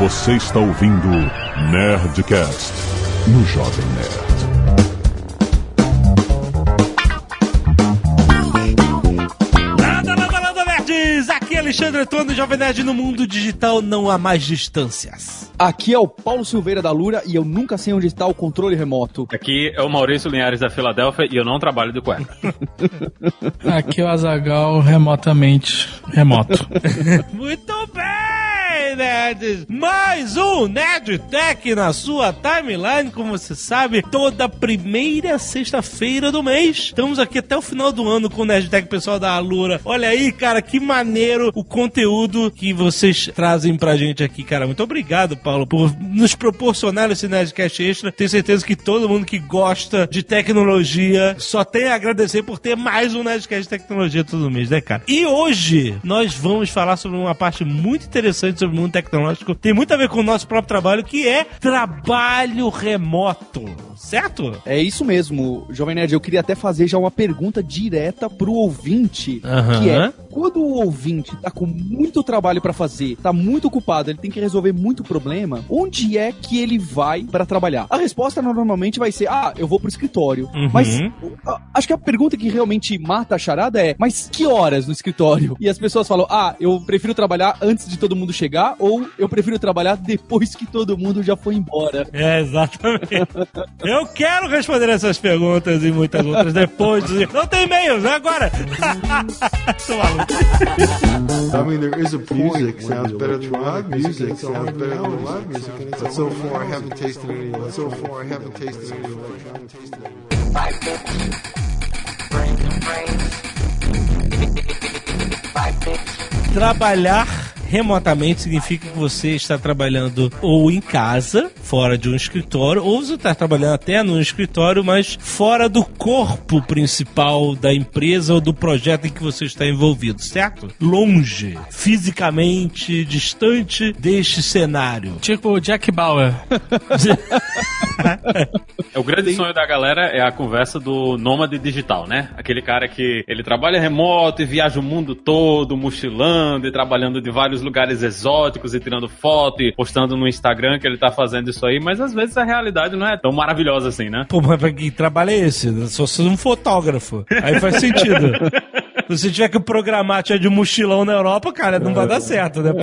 Você está ouvindo Nerdcast no Jovem Nerd. Nada, nada, nada, nerds! Aqui é Alexandre Antônio, Jovem Nerd no mundo digital não há mais distâncias. Aqui é o Paulo Silveira da Lura e eu nunca sei onde está o controle remoto. Aqui é o Maurício Linhares da Filadélfia e eu não trabalho de cueca. Aqui é o Azagal remotamente remoto. Muito bem, nerds! Mais um Nerd Tech na sua timeline, como você sabe, toda primeira sexta-feira do mês. Estamos aqui até o final do ano com o Nerd Tech pessoal da Alura. Olha aí, cara, que maneiro o conteúdo que vocês trazem pra gente aqui, cara. Muito obrigado, Paulo, por nos proporcionar esse Nerdcast Extra. Tenho certeza que todo mundo que gosta de tecnologia só tem a agradecer por ter mais um Nerdcast de tecnologia todo mês, né, cara? E hoje nós vamos falar sobre uma parte muito interessante sobre mundo tecnológico. Tem muito a ver com o nosso próprio trabalho, que é trabalho remoto. Certo? É isso mesmo, Jovem Nerd. Eu queria até fazer já uma pergunta direta pro ouvinte, Aham. que é: quando o ouvinte tá com muito trabalho pra fazer, tá muito ocupado, ele tem que resolver muito problema, onde é que ele vai pra trabalhar? A resposta normalmente vai ser: ah, eu vou pro escritório. Uhum. Mas acho que a pergunta que realmente mata a charada é: mas que horas no escritório? E as pessoas falam: ah, eu prefiro trabalhar antes de todo mundo chegar, ou eu prefiro trabalhar depois que todo mundo já foi embora. É, exatamente. Eu quero responder essas perguntas e muitas outras depois. Não tem e-mails, é agora. Tô maluco. I mean, there is a music sounds better than live music. Sounds better than live music. But so far, I haven't tasted any. But so far, I haven't tasted any. I haven't tasted any. Trabalhar remotamente significa que você está trabalhando ou em casa, fora de um escritório, ou você está trabalhando até num escritório, mas fora do corpo principal da empresa ou do projeto em que você está envolvido, certo? Longe, fisicamente distante deste cenário. tipo o Jack Bauer. É, o grande sonho da galera é a conversa do nômade digital, né? Aquele cara que ele trabalha remoto e viaja o mundo todo, mochilando e trabalhando de vários lugares exóticos e tirando foto e postando no Instagram que ele tá fazendo isso aí, mas às vezes a realidade não é tão maravilhosa assim, né? Pô, mas pra que trabalho é esse? Só sou um fotógrafo. Aí faz sentido. Se você tiver que programar tiver de mochilão na Europa, cara, não vai dar certo, né, pô?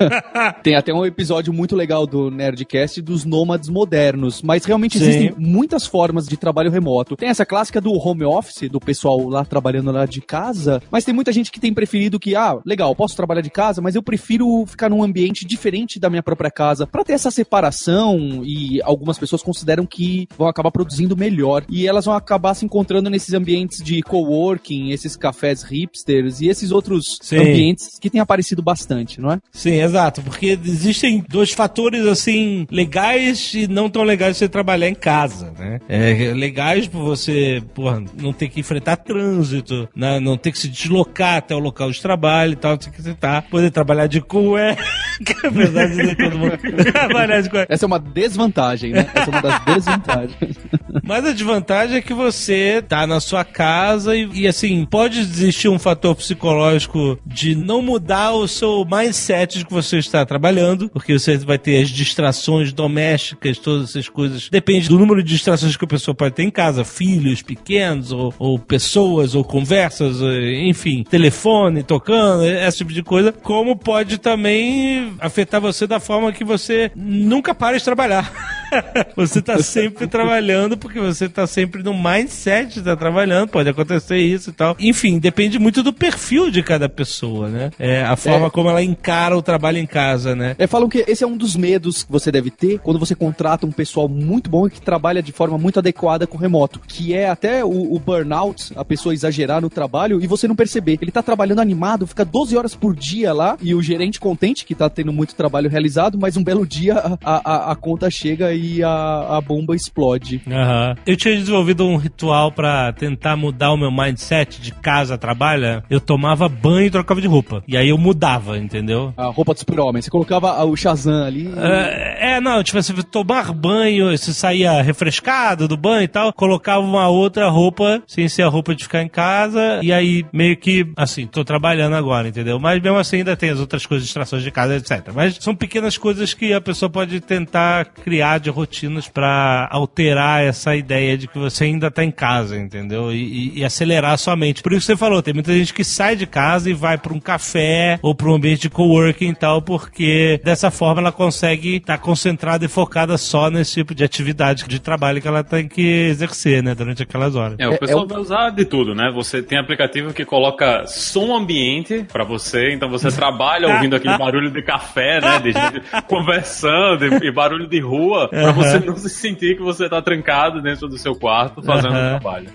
Tem até um episódio muito legal do Nerdcast dos nômades modernos, mas realmente Sim. existem muitas formas de trabalho remoto. Tem essa clássica do home office, do pessoal lá trabalhando lá de casa, mas tem muita gente que tem preferido que, ah, legal, posso trabalhar de casa, mas eu prefiro ficar num ambiente diferente da minha própria casa, pra ter essa separação e algumas pessoas consideram que vão acabar produzindo melhor e elas vão acabar se encontrando nesses ambientes de coworking, esses cafés hipsters e esses outros Sim. ambientes que têm aparecido bastante, não é? Sim, exato, porque existem dois fatores, assim, legais e não tão legais de você trabalhar em casa, né? É, legais por você, porra, não ter que enfrentar trânsito, né? não ter que se deslocar até o local de trabalho e tal, o que tá, poder trabalhar de cueca, apesar de nem todo mundo trabalhar de cueca. Essa é uma desvantagem, né? Essa é uma das desvantagens. Mas a desvantagem é que você tá na sua casa e, e, assim, pode existir um fator psicológico de não mudar o seu mindset de que você está trabalhando, porque você vai ter as distrações domésticas, todas essas coisas. Depende do número de distrações que a pessoa pode ter em casa, filhos pequenos, ou, ou pessoas, ou conversas, enfim, telefone tocando, esse tipo de coisa. Como pode também afetar você da forma que você nunca para de trabalhar. você tá sempre trabalhando porque você tá sempre no mindset de estar trabalhando, pode acontecer isso e tal. Enfim, depende muito do perfil de cada pessoa, né? É, a forma É. como ela encara o trabalho em casa, né? É, falam que esse é um dos medos que você deve ter quando você contrata um pessoal muito bom e que trabalha de forma muito adequada com o remoto, que é até o, o burnout, a pessoa exagerar no trabalho e você não perceber. Ele tá trabalhando animado, fica 12 horas por dia lá e o gerente contente que tá tendo muito trabalho realizado, mas um belo dia a, a, a conta chega e a, a bomba explode. Aham. Eu tinha desenvolvido um ritual pra tentar mudar o meu mindset de casa a trabalho. Eu tomava banho e trocava de roupa. E aí eu mudava, entendeu? A roupa do super-homem. Você colocava o Shazam ali. É, é, não, tipo, você tomar banho, você saía refrescado do banho e tal, colocava uma outra roupa, sem ser a roupa de ficar em casa, e aí meio que, assim, tô trabalhando agora, entendeu? Mas mesmo assim ainda tem as outras coisas, distrações de casa, etc. Mas são pequenas coisas que a pessoa pode tentar criar de rotinas pra alterar essa ideia de que você ainda tá em casa, entendeu? E, e- e acelerar a sua mente. Por isso você falou, tem muita gente que sai de casa e vai pra um café ou pra um ambiente de coworking e tal, porque dessa forma ela consegue estar concentrada e focada só nesse tipo de atividade de trabalho que ela tem que exercer, né, durante aquelas horas. É, o É- pessoal é o- vai usar de tudo, né? Você tem aplicativo que coloca som ambiente pra você, então você trabalha ouvindo aquele barulho de café, né? De gente conversando e, e barulho de rua, pra você não se sentir que você tá trancado dentro do seu quarto fazendo o trabalho.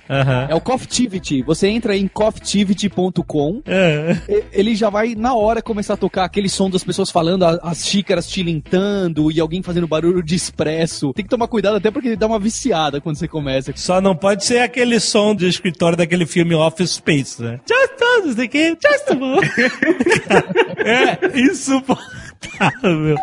É o Coffeetivity. Você entra em coffeetivity.com, É. ele já vai na hora começar a tocar aquele som das pessoas falando, as xícaras tilintando e alguém fazendo barulho de expresso. Tem que tomar cuidado até porque dá uma viciada quando você começa. Só não pode ser aquele som de escritório daquele filme Office Space, né? Just o que, just. É insuportável.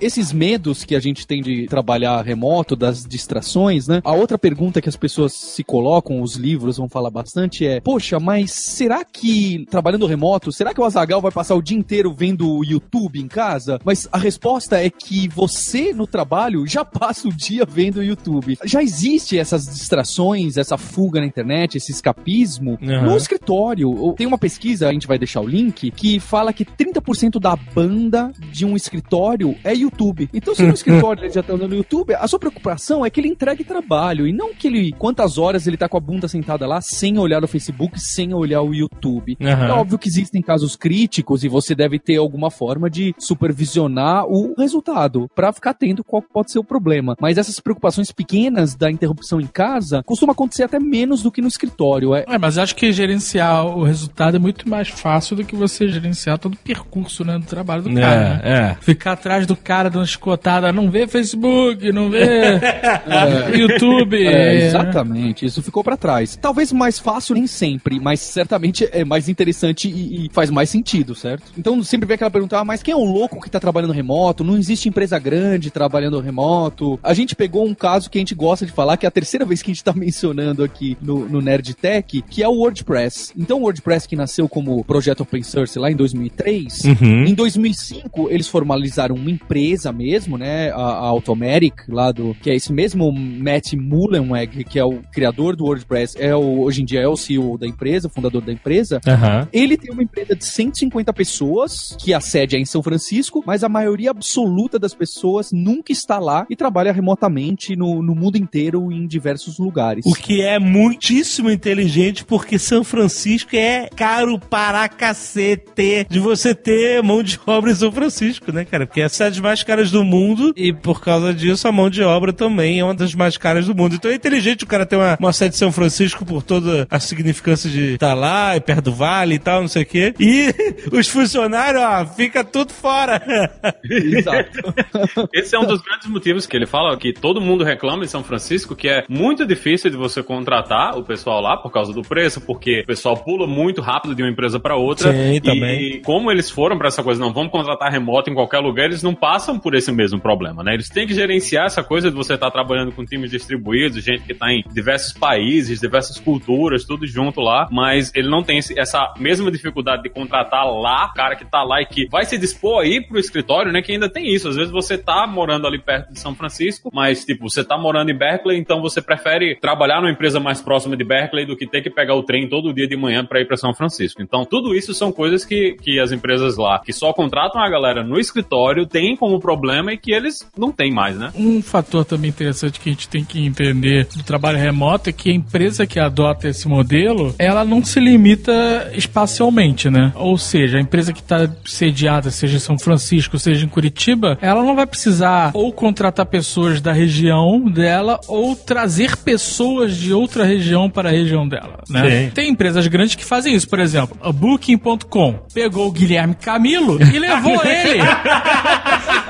Esses medos que a gente tem de trabalhar remoto, das distrações, né? A outra pergunta que as pessoas se colocam, os livros vão falar bastante é: Poxa, mas será que trabalhando remoto, será que o Azagal vai passar o dia inteiro vendo o YouTube em casa? Mas a resposta é que você no trabalho já passa o dia vendo o YouTube. Já existe essas distrações, essa fuga na internet, esse escapismo Aham. no escritório. Tem uma pesquisa, a gente vai deixar o link, que fala que 30% da banda de um escritório é YouTube. Então, se no escritório ele já tá no YouTube, a sua preocupação é que ele entregue trabalho e não que ele quantas horas ele tá com a bunda sentada lá sem olhar o Facebook, sem olhar o YouTube. Aham. É óbvio que existem casos críticos e você deve ter alguma forma de supervisionar o resultado pra ficar atento qual pode ser o problema. Mas essas preocupações pequenas da interrupção em casa costuma acontecer até menos do que no escritório. É, É, mas eu acho que gerenciar o resultado é muito mais fácil do que você gerenciar todo o percurso né, do trabalho do cara. né? É, é. Ficar atrás do cara dando chicotada, não vê Facebook, não vê YouTube. É, exatamente, isso ficou pra trás. Talvez mais fácil nem sempre, mas certamente é mais interessante e, e faz mais sentido, certo? Então sempre vem aquela pergunta, ah, mas quem é o louco que tá trabalhando remoto? Não existe empresa grande trabalhando remoto. A gente pegou um caso que a gente gosta de falar, que é a terceira vez que a gente tá mencionando aqui no, no Nerd Tech, que é o WordPress. Então o WordPress que nasceu como projeto open source lá em 2003, Uhum. em 2005, eles formalizaram uma empresa mesmo, né? A, a Automatic, lá do. Que é esse mesmo Matt Mullenweg, que é o criador do WordPress, é o, hoje em dia é o CEO da empresa, o fundador da empresa. Aham. Ele tem uma empresa de 150 pessoas, que a sede é em São Francisco, mas a maioria absoluta das pessoas nunca está lá e trabalha remotamente no, no mundo inteiro em diversos lugares. O que é muitíssimo inteligente, porque São Francisco é caro para cacete de você ter mão de obra em São Francisco, né, cara? Porque é a cidade mais caras do mundo e por causa disso a mão de obra também é uma das mais caras do mundo. Então é inteligente o cara ter uma, uma sede em São Francisco por toda a significância de estar lá e perto do vale e tal, não sei o quê. E os funcionários, ó, fica tudo fora. Exato. Esse é um dos grandes motivos que ele fala que todo mundo reclama em São Francisco, que é muito difícil de você contratar o pessoal lá por causa do preço, porque o pessoal pula muito rápido de uma empresa para outra. Sim, e também. como eles foram para essa coisa, não vamos contratar remoto em qualquer lugar, eles não passam por esse mesmo problema, né? Eles têm que gerenciar essa coisa de você estar trabalhando com times distribuídos, gente que tá em diversos países, diversas culturas, tudo junto lá, mas ele não tem essa mesma dificuldade de contratar lá, cara que tá lá e que vai se dispor a ir pro escritório, né? Que ainda tem isso. Às vezes você tá morando ali perto de São Francisco, mas, tipo, você tá morando em Berkeley, então você prefere trabalhar numa empresa mais próxima de Berkeley do que ter que pegar o trem todo dia de manhã para ir para São Francisco. Então, tudo isso são coisas que, que as empresas lá, que só contratam a galera no escritório, têm como o problema e que eles não têm mais, né? Um fator também interessante que a gente tem que entender do trabalho remoto é que a empresa que adota esse modelo, ela não se limita espacialmente, né? Ou seja, a empresa que está sediada, seja em São Francisco, seja em Curitiba, ela não vai precisar ou contratar pessoas da região dela ou trazer pessoas de outra região para a região dela, né? Sim. Tem empresas grandes que fazem isso, por exemplo, a Booking.com pegou o Guilherme Camilo e levou ele.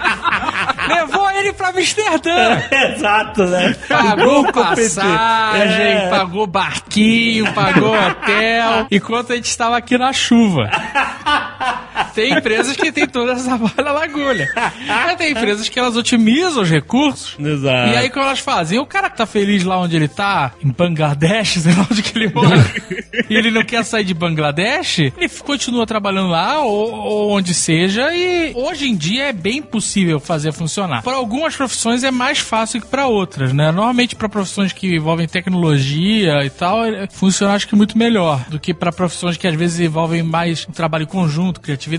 levou ele pra Amsterdã. Exato, né? Pagou passagem, É. pagou barquinho, pagou hotel, enquanto a gente estava aqui na chuva. Tem empresas que tem toda essa bala na agulha. Mas tem empresas que elas otimizam os recursos. Exato. E aí, como elas fazem? O cara que tá feliz lá onde ele tá, em Bangladesh, sei lá onde que ele mora, e ele não quer sair de Bangladesh, ele continua trabalhando lá, ou, ou onde seja, e hoje em dia é bem possível fazer funcionar. Para algumas profissões é mais fácil que para outras, né? Normalmente para profissões que envolvem tecnologia e tal, é- funciona acho que muito melhor do que para profissões que às vezes envolvem mais um trabalho conjunto, criatividade,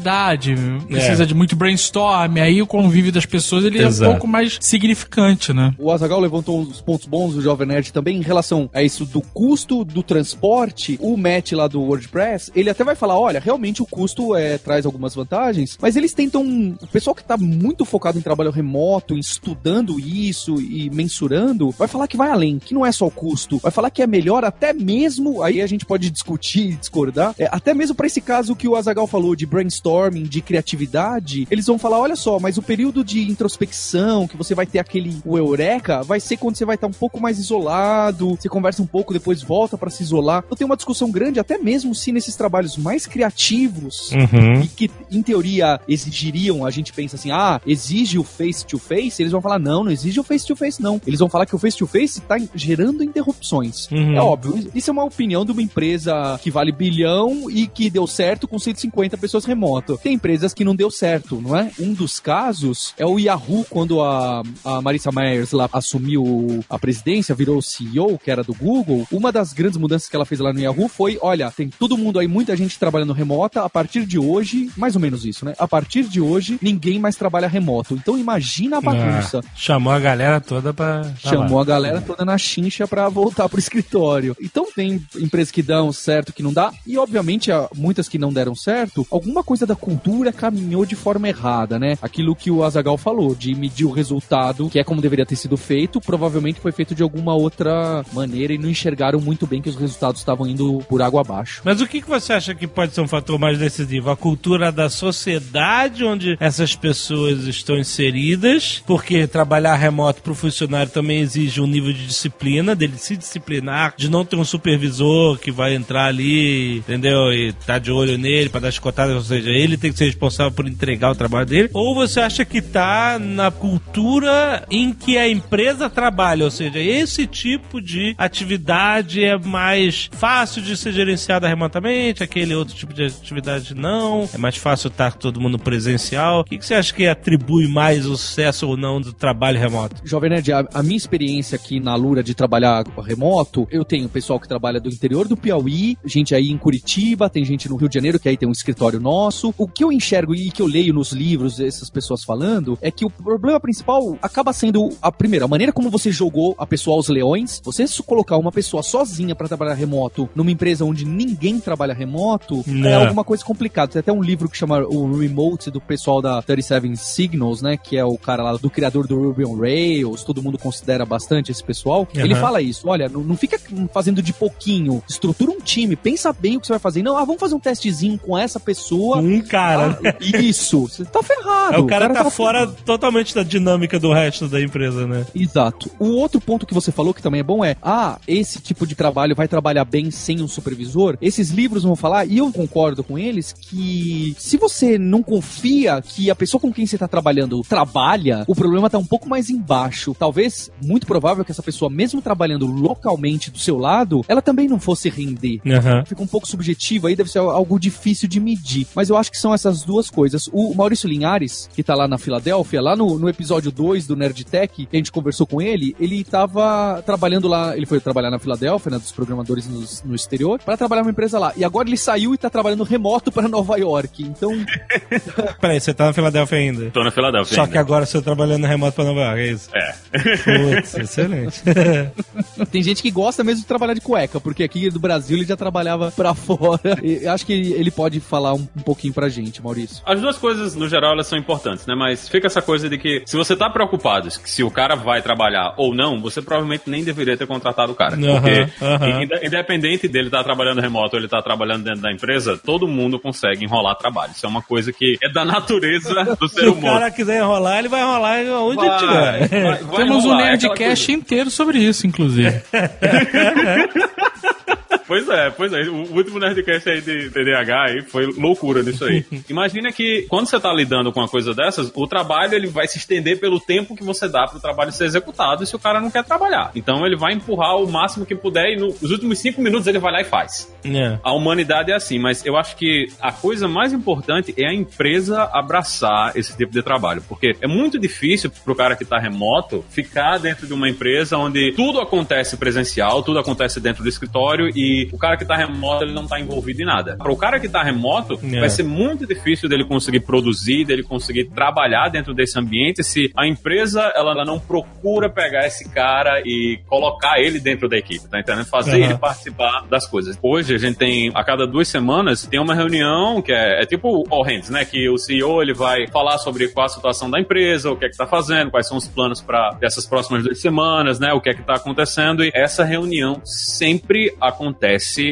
precisa de muito brainstorm, aí o convívio das pessoas ele é Exato. um pouco mais significante, né? O Azagal levantou uns pontos bons do Jovem Nerd também em relação a isso do custo do transporte. O Matt lá do WordPress, ele até vai falar: olha, realmente o custo é, traz algumas vantagens, mas eles tentam. O pessoal que tá muito focado em trabalho remoto, em estudando isso e mensurando, vai falar que vai além, que não é só o custo, vai falar que é melhor até mesmo. Aí a gente pode discutir e discordar, é, até mesmo para esse caso que o Azagal falou de brainstorming, de criatividade, eles vão falar: olha só, mas o período de introspecção, que você vai ter aquele o eureka, vai ser quando você vai estar um pouco mais isolado, você conversa um pouco, depois volta para se isolar. Então tem uma discussão grande, até mesmo se nesses trabalhos mais criativos Uhum. e que em teoria exigiriam, a gente pensa assim, ah, exige o face to face, eles vão falar não, não exige o face to face não. Eles vão falar que o face to face está gerando interrupções. Uhum. É óbvio, isso é uma opinião de uma empresa que vale bilhão e que deu certo com 150 pessoas remoto. Tem empresas que não deu certo, não é? Um dos casos é o Yahoo, quando a, a Marissa Myers lá assumiu a presidência, virou CEO, que era do Google. Uma das grandes mudanças que ela fez lá no Yahoo foi: olha, tem todo mundo aí, muita gente trabalhando remota. A partir de hoje, mais ou menos isso, né? A partir de hoje, ninguém mais trabalha remoto. Então imagina a bagunça. Ah, chamou a galera toda pra. Chamou a galera toda na chincha pra voltar pro escritório. Então tem empresas que dão certo, que não dá. E obviamente, há muitas que não deram certo, alguma coisa da cultura caminhou de forma errada, né? Aquilo que o Azagal falou, de medir o resultado, que é como deveria ter sido feito, provavelmente foi feito de alguma outra maneira e não enxergaram muito bem que os resultados estavam indo por água abaixo. Mas o que, você acha que pode ser um fator mais decisivo? A cultura da sociedade onde essas pessoas estão inseridas, porque trabalhar remoto para o funcionário também exige um nível de disciplina, dele se disciplinar, de não ter um supervisor que vai entrar ali, entendeu? E tá de olho nele para dar chicotadas, ou seja, ele tem que ser responsável por entregar o trabalho dele. Ou você acha que tá na cultura em que a empresa trabalha, ou seja, esse tipo de atividade é mais fácil de ser gerenciada remotamente, aquele outro tipo de atividade não, é mais fácil estar todo mundo presencial. O que, que você acha que atribui mais o sucesso ou não do trabalho remoto? Jovem Nerd, a, a minha experiência aqui na Lura de trabalhar remoto, eu tenho pessoal que trabalha do interior do Piauí, gente aí em Curitiba, tem gente no Rio de Janeiro que aí tem um escritório nosso. O que eu enxergo e que eu leio nos livros essas pessoas falando é que o problema principal acaba sendo a primeira, a maneira como você jogou a pessoa aos leões. Você se colocar uma pessoa sozinha para trabalhar remoto numa empresa onde ninguém trabalha remoto é Não. alguma coisa complicada. Tem até um livro que chama o Remote do pessoal da 37 Signals, né, que é o cara lá do criador do Ruby on Rails, todo mundo considera bastante esse pessoal. Uhum. Ele fala isso, olha, não, não fica fazendo de pouquinho, estrutura um time, pensa bem o que você vai fazer. Não, ah, vamos fazer um testezinho com essa pessoa. Um cara. Ah, isso, você tá ferrado. É, o cara, tá, ferrado. fora totalmente da dinâmica do resto da empresa, né? Exato. O outro ponto que você falou que também é bom é: ah, esse tipo de trabalho vai trabalhar bem sem um supervisor. Esses livros vão falar, e eu concordo com eles, que se você não confia que a pessoa com quem você está trabalhando trabalha, o problema tá um pouco mais embaixo. Talvez, muito provável que essa pessoa, mesmo trabalhando localmente do seu lado, ela também não fosse render. Aham. Fica um pouco subjetivo aí, deve ser algo difícil de medir. Mas eu acho que são essas duas coisas. O Maurício Linhares, que tá lá na Filadélfia, lá no, no episódio 2 do Nerd Tech, que a gente conversou com ele, ele tava trabalhando lá, ele foi trabalhar na Filadélfia, né, dos programadores no, no exterior, para trabalhar numa empresa lá. E agora ele saiu e tá trabalhando remoto para Nova York. Então, Peraí, você tá na Filadélfia ainda. Tô na Filadélfia. Só ainda. que agora você tá trabalhando remoto pra Nova York, é isso? É. Putz, excelente. tem gente que gosta mesmo de trabalhar de cueca, porque aqui do Brasil ele já trabalhava pra fora. E acho que ele pode falar um, um pouquinho pra gente, Maurício. As duas coisas, no geral, elas são importantes, né? Mas fica essa coisa de que se você tá preocupado que se o cara vai trabalhar ou não, você provavelmente nem deveria ter contratado o cara. Porque, independente dele estar trabalhando remoto ou ele estar trabalhando dentro da empresa, todo mundo consegue enrolar trabalho. Isso é uma coisa que é da natureza do Se ser o humano. cara quiser enrolar, ele vai enrolar onde Vai, tiver. vai- vai Temos um enrolar, é aquela Nerdcast inteiro sobre isso, inclusive. Pois é, pois é. O último Nerdcast aí de TDAH aí foi loucura nisso aí. Imagina que quando você tá lidando com uma coisa dessas, o trabalho ele vai se estender pelo tempo que você dá pro trabalho ser executado e se o cara não quer trabalhar. Então ele vai empurrar o máximo que puder e no- nos últimos cinco minutos ele vai lá e faz. É. A humanidade é assim, mas eu acho que a coisa mais importante é a empresa abraçar esse tipo de trabalho, porque é muito difícil pro cara que tá remoto ficar dentro de uma empresa onde tudo acontece presencial, tudo acontece dentro do escritório e o cara que tá remoto ele não tá envolvido em nada. Para o cara que tá remoto, É. vai ser muito difícil dele conseguir produzir, dele conseguir trabalhar dentro desse ambiente se a empresa ela não procura pegar esse cara e colocar ele dentro da equipe, tá entendendo? Fazer Aham. ele participar das coisas. Hoje a gente tem, a cada duas semanas, tem uma reunião que é, é tipo All Hands, né? Que o CEO ele vai falar sobre qual a situação da empresa, o que é que tá fazendo, quais são os planos para essas próximas duas semanas, né? O que é que tá acontecendo. E essa reunião sempre acontece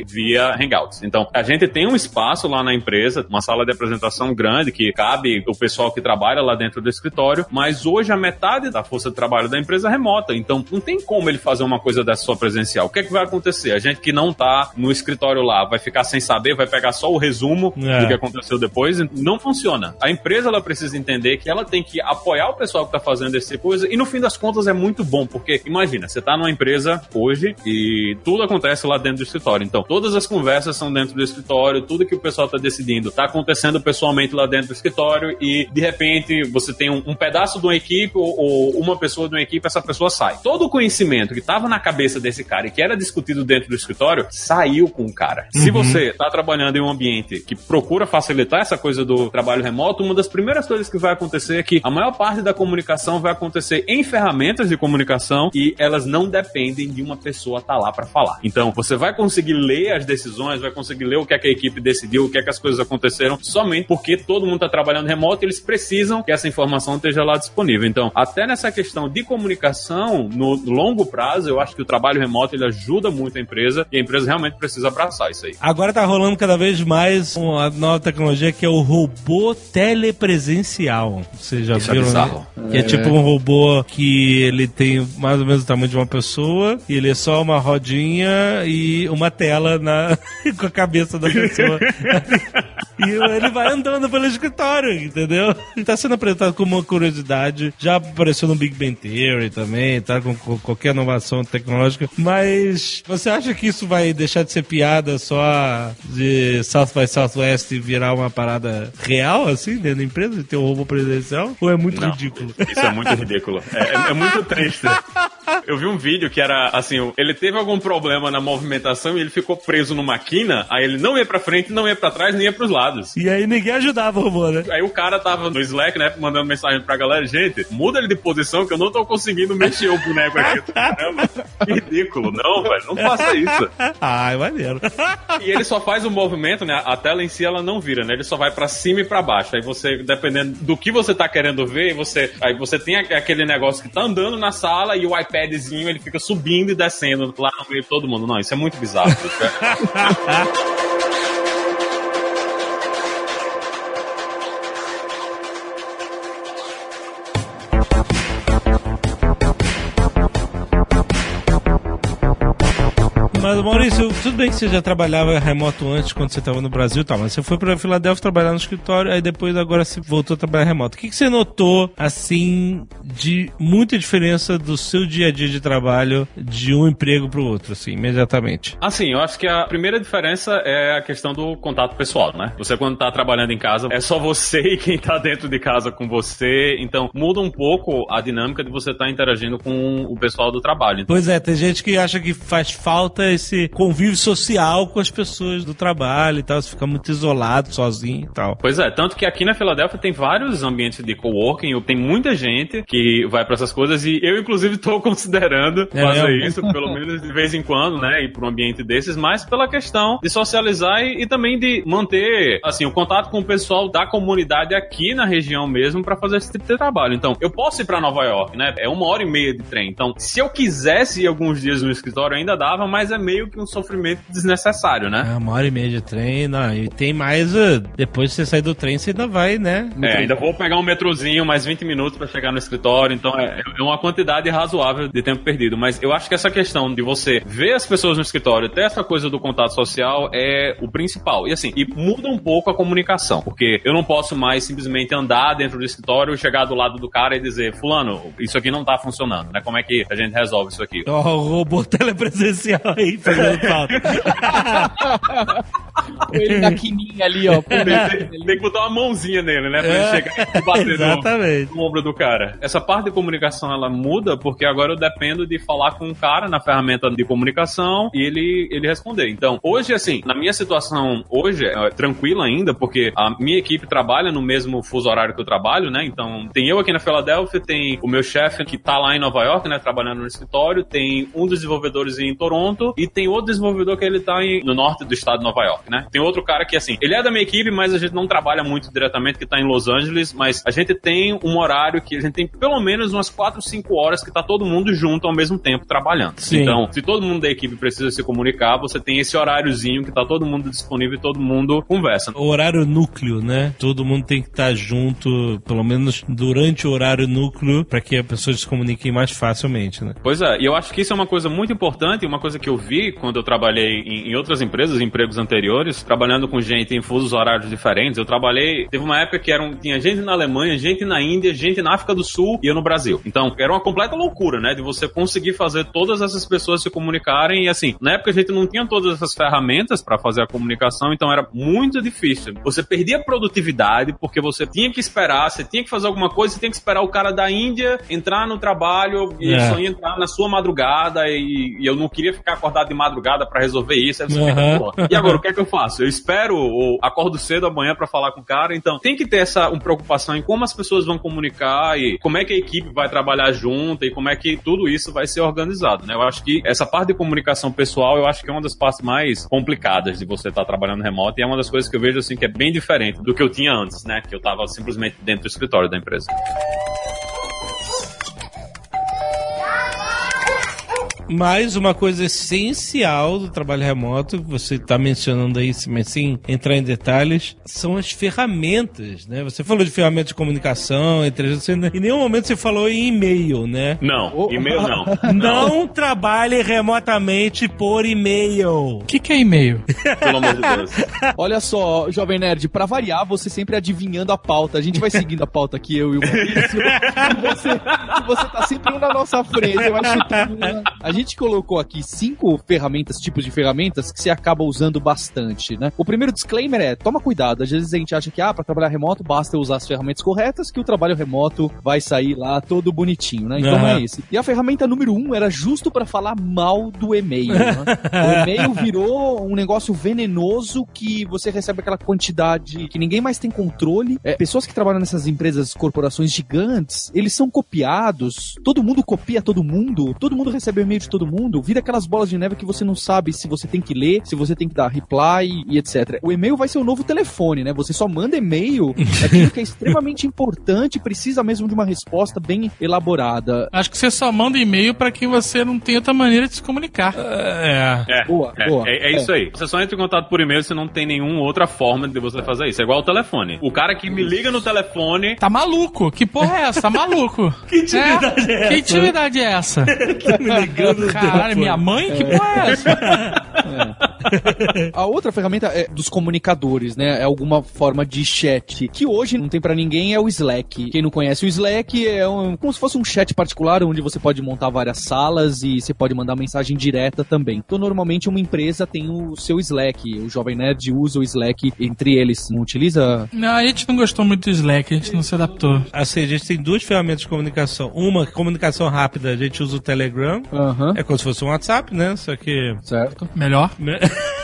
via Hangouts. Então, a gente tem um espaço lá na empresa, uma sala de apresentação grande que cabe o pessoal que trabalha lá dentro do escritório, mas hoje a metade da força de trabalho da empresa é remota. Então, não tem como ele fazer uma coisa dessa só presencial. O que é que vai acontecer? A gente que não tá no escritório lá vai ficar sem saber, vai pegar só o resumo É. do que aconteceu depois. Não funciona. A empresa ela precisa entender que ela tem que apoiar o pessoal que tá fazendo essa coisa e no fim das contas é muito bom, porque imagina, você tá numa empresa hoje e tudo acontece lá dentro do escritório. Então, todas as conversas são dentro do escritório, tudo que o pessoal tá decidindo tá acontecendo pessoalmente lá dentro do escritório e de repente você tem um, um pedaço de uma equipe ou, ou uma pessoa de uma equipe, essa pessoa sai. Todo o conhecimento que tava na cabeça desse cara e que era discutido dentro do escritório saiu com o cara. Se você tá trabalhando em um ambiente que procura facilitar essa coisa do trabalho remoto, uma das primeiras coisas que vai acontecer é que a maior parte da comunicação vai acontecer em ferramentas de comunicação e elas não dependem de uma pessoa estar lá para falar. Então, você vai conseguir ler as decisões, vai conseguir ler o que é que a equipe decidiu, o que é que as coisas aconteceram, somente porque todo mundo está trabalhando remoto e eles precisam que essa informação esteja lá disponível. Então, até nessa questão de comunicação, no longo prazo, eu acho que o trabalho remoto ele ajuda muito a empresa e a empresa realmente precisa abraçar isso aí. Agora tá rolando cada vez mais uma nova tecnologia que é o robô telepresencial. Vocês já Isso é viram? né? bizarro. Que é tipo um robô que ele tem mais ou menos o tamanho de uma pessoa, e ele é só uma rodinha e uma tela na... com a cabeça da pessoa. e ele vai andando pelo escritório, entendeu? Tá sendo apresentado como uma curiosidade. Já apareceu no Big Bang Theory também, tá? Com, com qualquer inovação tecnológica. Mas você acha que isso vai deixar de ser piada só de South by Southwest e virar uma parada real, assim, dentro da empresa? De ter um robô presidencial? Ou é muito Não. ridículo? Isso é muito ridículo. É, é- é muito triste. Eu vi um vídeo que era assim: ele teve algum problema na movimentação e ele ficou preso numa quina, aí ele não ia pra frente, não ia pra trás, nem ia pros lados. E aí ninguém ajudava o robô, né? Aí o cara tava no Slack, né, mandando mensagem pra galera, gente, muda ele de posição que eu não tô conseguindo mexer o boneco aqui. Caramba, ridículo. Não, velho, não faça isso. Ai, maneiro. E ele só faz o movimento, né? A tela em si ela não vira, né? Ele só vai pra cima e pra baixo. Aí você, dependendo do que você tá querendo ver, você, aí você tem aque- aquele negócio que tá andando na sala e o iPadzinho ele fica subindo e descendo lá no meio de todo mundo. Não, isso é muito bizarro. Mas, Maurício, tudo bem que você já trabalhava remoto antes, quando você estava no Brasil e tal, mas você foi pra Filadélfia trabalhar no escritório, aí depois agora você voltou a trabalhar remoto. O que, que você notou, assim, de muita diferença do seu dia a dia de trabalho de um emprego pro outro, assim, imediatamente? Assim, eu acho que a primeira diferença é a questão do contato pessoal, né? Você quando tá trabalhando em casa, é só você e quem tá dentro de casa com você, então muda um pouco a dinâmica de você estar tá interagindo com o pessoal do trabalho. Pois é, tem gente que acha que faz falta esse convívio social com as pessoas do trabalho e tal, você fica muito isolado, sozinho e tal. Pois é, tanto que aqui na Filadélfia tem vários ambientes de coworking, tem muita gente que vai para essas coisas e eu inclusive tô considerando É fazer mesmo? isso, pelo menos de vez em quando, né, ir para um ambiente desses, mas pela questão de socializar e, e também de manter, assim, o contato com o pessoal da comunidade aqui na região mesmo para fazer esse tipo de trabalho. Então, eu posso ir para Nova York, né, é uma hora e meia de trem. Então, se eu quisesse ir alguns dias no escritório, ainda dava, mas é meio que um sofrimento desnecessário, né? É, uma hora e meia de trem, não, e tem mais, uh, depois que você sair do trem, você ainda vai, né? É, ainda vou pegar um metrozinho, mais 20 minutos pra chegar no escritório, então é, é uma quantidade razoável de tempo perdido. Mas eu acho que essa questão de você ver as pessoas no escritório, ter essa coisa do contato social é o principal. E assim, e muda um pouco a comunicação, porque eu não posso mais simplesmente andar dentro do escritório, chegar do lado do cara e dizer, fulano, isso aqui não tá funcionando, né? Como é que a gente resolve isso aqui? Ó, o robô telepresencial aí fazendo falta. Ele na quininha ali, ó. Tem, tem- tem que botar uma mãozinha nele, né? Pra ele chegar e bater no, Exatamente. no ombro do cara. Essa parte de comunicação ela muda porque agora eu dependo de falar com um cara na ferramenta de comunicação e ele, ele responder. Então, hoje, assim, na minha situação hoje é tranquila ainda, porque a minha equipe trabalha no mesmo fuso horário que eu trabalho, né? Então, tem eu aqui na Filadélfia, tem o meu chefe que tá lá em Nova York, né? Trabalhando no escritório, tem um dos desenvolvedores em Toronto e tem outro desenvolvedor que ele tá em- no norte do estado de Nova York, né? Tem outro cara que, assim, ele é da minha equipe, mas a gente não trabalha muito diretamente, que tá em Los Angeles, mas a gente tem um horário que a gente tem pelo menos umas 4, 5 horas que tá todo mundo junto ao mesmo tempo trabalhando. Sim. Então, se todo mundo da equipe precisa se comunicar, você tem esse horáriozinho que tá todo mundo disponível e todo mundo conversa. O horário núcleo, né? Todo mundo tem que estar junto, pelo menos durante o horário núcleo, para que a pessoa se comunique mais facilmente, né? Pois é, e eu acho que isso é uma coisa muito importante, uma coisa que eu vi quando eu trabalhei em, em outras empresas, em empregos anteriores, trabalhando com gente em fusos horários diferentes. Eu trabalhei, teve uma época que eram, tinha gente na Alemanha, gente na Índia, gente na África do Sul e eu no Brasil. Então, era uma completa loucura, né, de você conseguir fazer todas essas pessoas se comunicarem e assim, na época a gente não tinha todas essas ferramentas para fazer a comunicação, então era muito difícil. Você perdia produtividade porque você tinha que esperar, você tinha que fazer alguma coisa, você tinha que esperar o cara da Índia entrar no trabalho e É. só entrar na sua madrugada e, e eu não queria ficar acordado de madrugada pra resolver isso. Aí você fica, Aham. "Pô, e agora o que é que eu faço? Eu espero ou acordo cedo amanhã pra falar com o cara. Então tem que ter essa uma preocupação em como as pessoas vão comunicar e como é que a equipe vai trabalhar junto e como é que tudo isso vai ser organizado, né? Eu acho que essa parte de comunicação pessoal, eu acho que é uma das partes mais complicadas de você estar trabalhando remoto e é uma das coisas que eu vejo assim que é bem diferente do que eu tinha antes, né? Que eu tava simplesmente dentro do escritório da empresa. Mas uma coisa essencial do trabalho remoto, que você está mencionando aí, mas sem entrar em detalhes, são as ferramentas, né? Você falou de ferramentas de comunicação, entre você, em nenhum momento você falou em e-mail, né? Não, Oh. e-mail não. Não trabalhe remotamente por e-mail. O que, que é e-mail? Pelo amor de Deus. Olha só, Jovem Nerd, pra variar, você sempre adivinhando a pauta. A gente vai seguindo a pauta aqui, eu e o Maurício. E você, você tá sempre um na nossa frente, vai chutando. né? A gente colocou aqui cinco ferramentas, tipos de ferramentas que você acaba usando bastante, né? O primeiro disclaimer é, toma cuidado. Às vezes a gente acha que, ah, pra trabalhar remoto basta usar as ferramentas corretas, que o trabalho remoto vai sair lá todo bonitinho, né? Então Aham. é esse. E a ferramenta número um era justo pra falar mal do e-mail, né? O e-mail virou um negócio venenoso que você recebe aquela quantidade que ninguém mais tem controle. É, pessoas que trabalham nessas empresas, corporações gigantes, eles são copiados. Todo mundo copia todo mundo. Todo mundo recebe e-mail de todo mundo. Vira aquelas bolas de neve que você não sabe se você tem que ler, se você tem que dar reply e etc. O e-mail vai ser o novo telefone, né? Você só manda e-mail aquilo que é extremamente importante, precisa mesmo de uma resposta bem elaborada. Acho que você só manda e-mail pra que você não tenha outra maneira de se comunicar. É. É, Boa, é, boa. é, é isso aí. Você só entra em contato por e-mail se não tem nenhuma outra forma de você fazer isso. É igual o telefone. O cara que me liga no telefone. Tá maluco? Que porra é essa? Tá maluco? Que intimidade é Que essa? intimidade é essa? me ligando do Caralho, minha mãe? Que porra é essa? A outra ferramenta é dos comunicadores, né? É alguma forma de chat. Que hoje não tem pra ninguém é o Slack. Quem não conhece o Slack é um- como se fosse um chat particular onde você pode montar várias salas e você pode mandar mensagem direta também. Então, normalmente, uma empresa tem o seu Slack. O Jovem Nerd usa o Slack entre eles. Não utiliza? Não, a gente não gostou muito do Slack, a gente não se adaptou. Assim, a gente tem duas ferramentas de comunicação. Uma, comunicação rápida, a gente usa o Telegram. Aham. É como se fosse um WhatsApp, né? Só que. Certo. Melhor. É,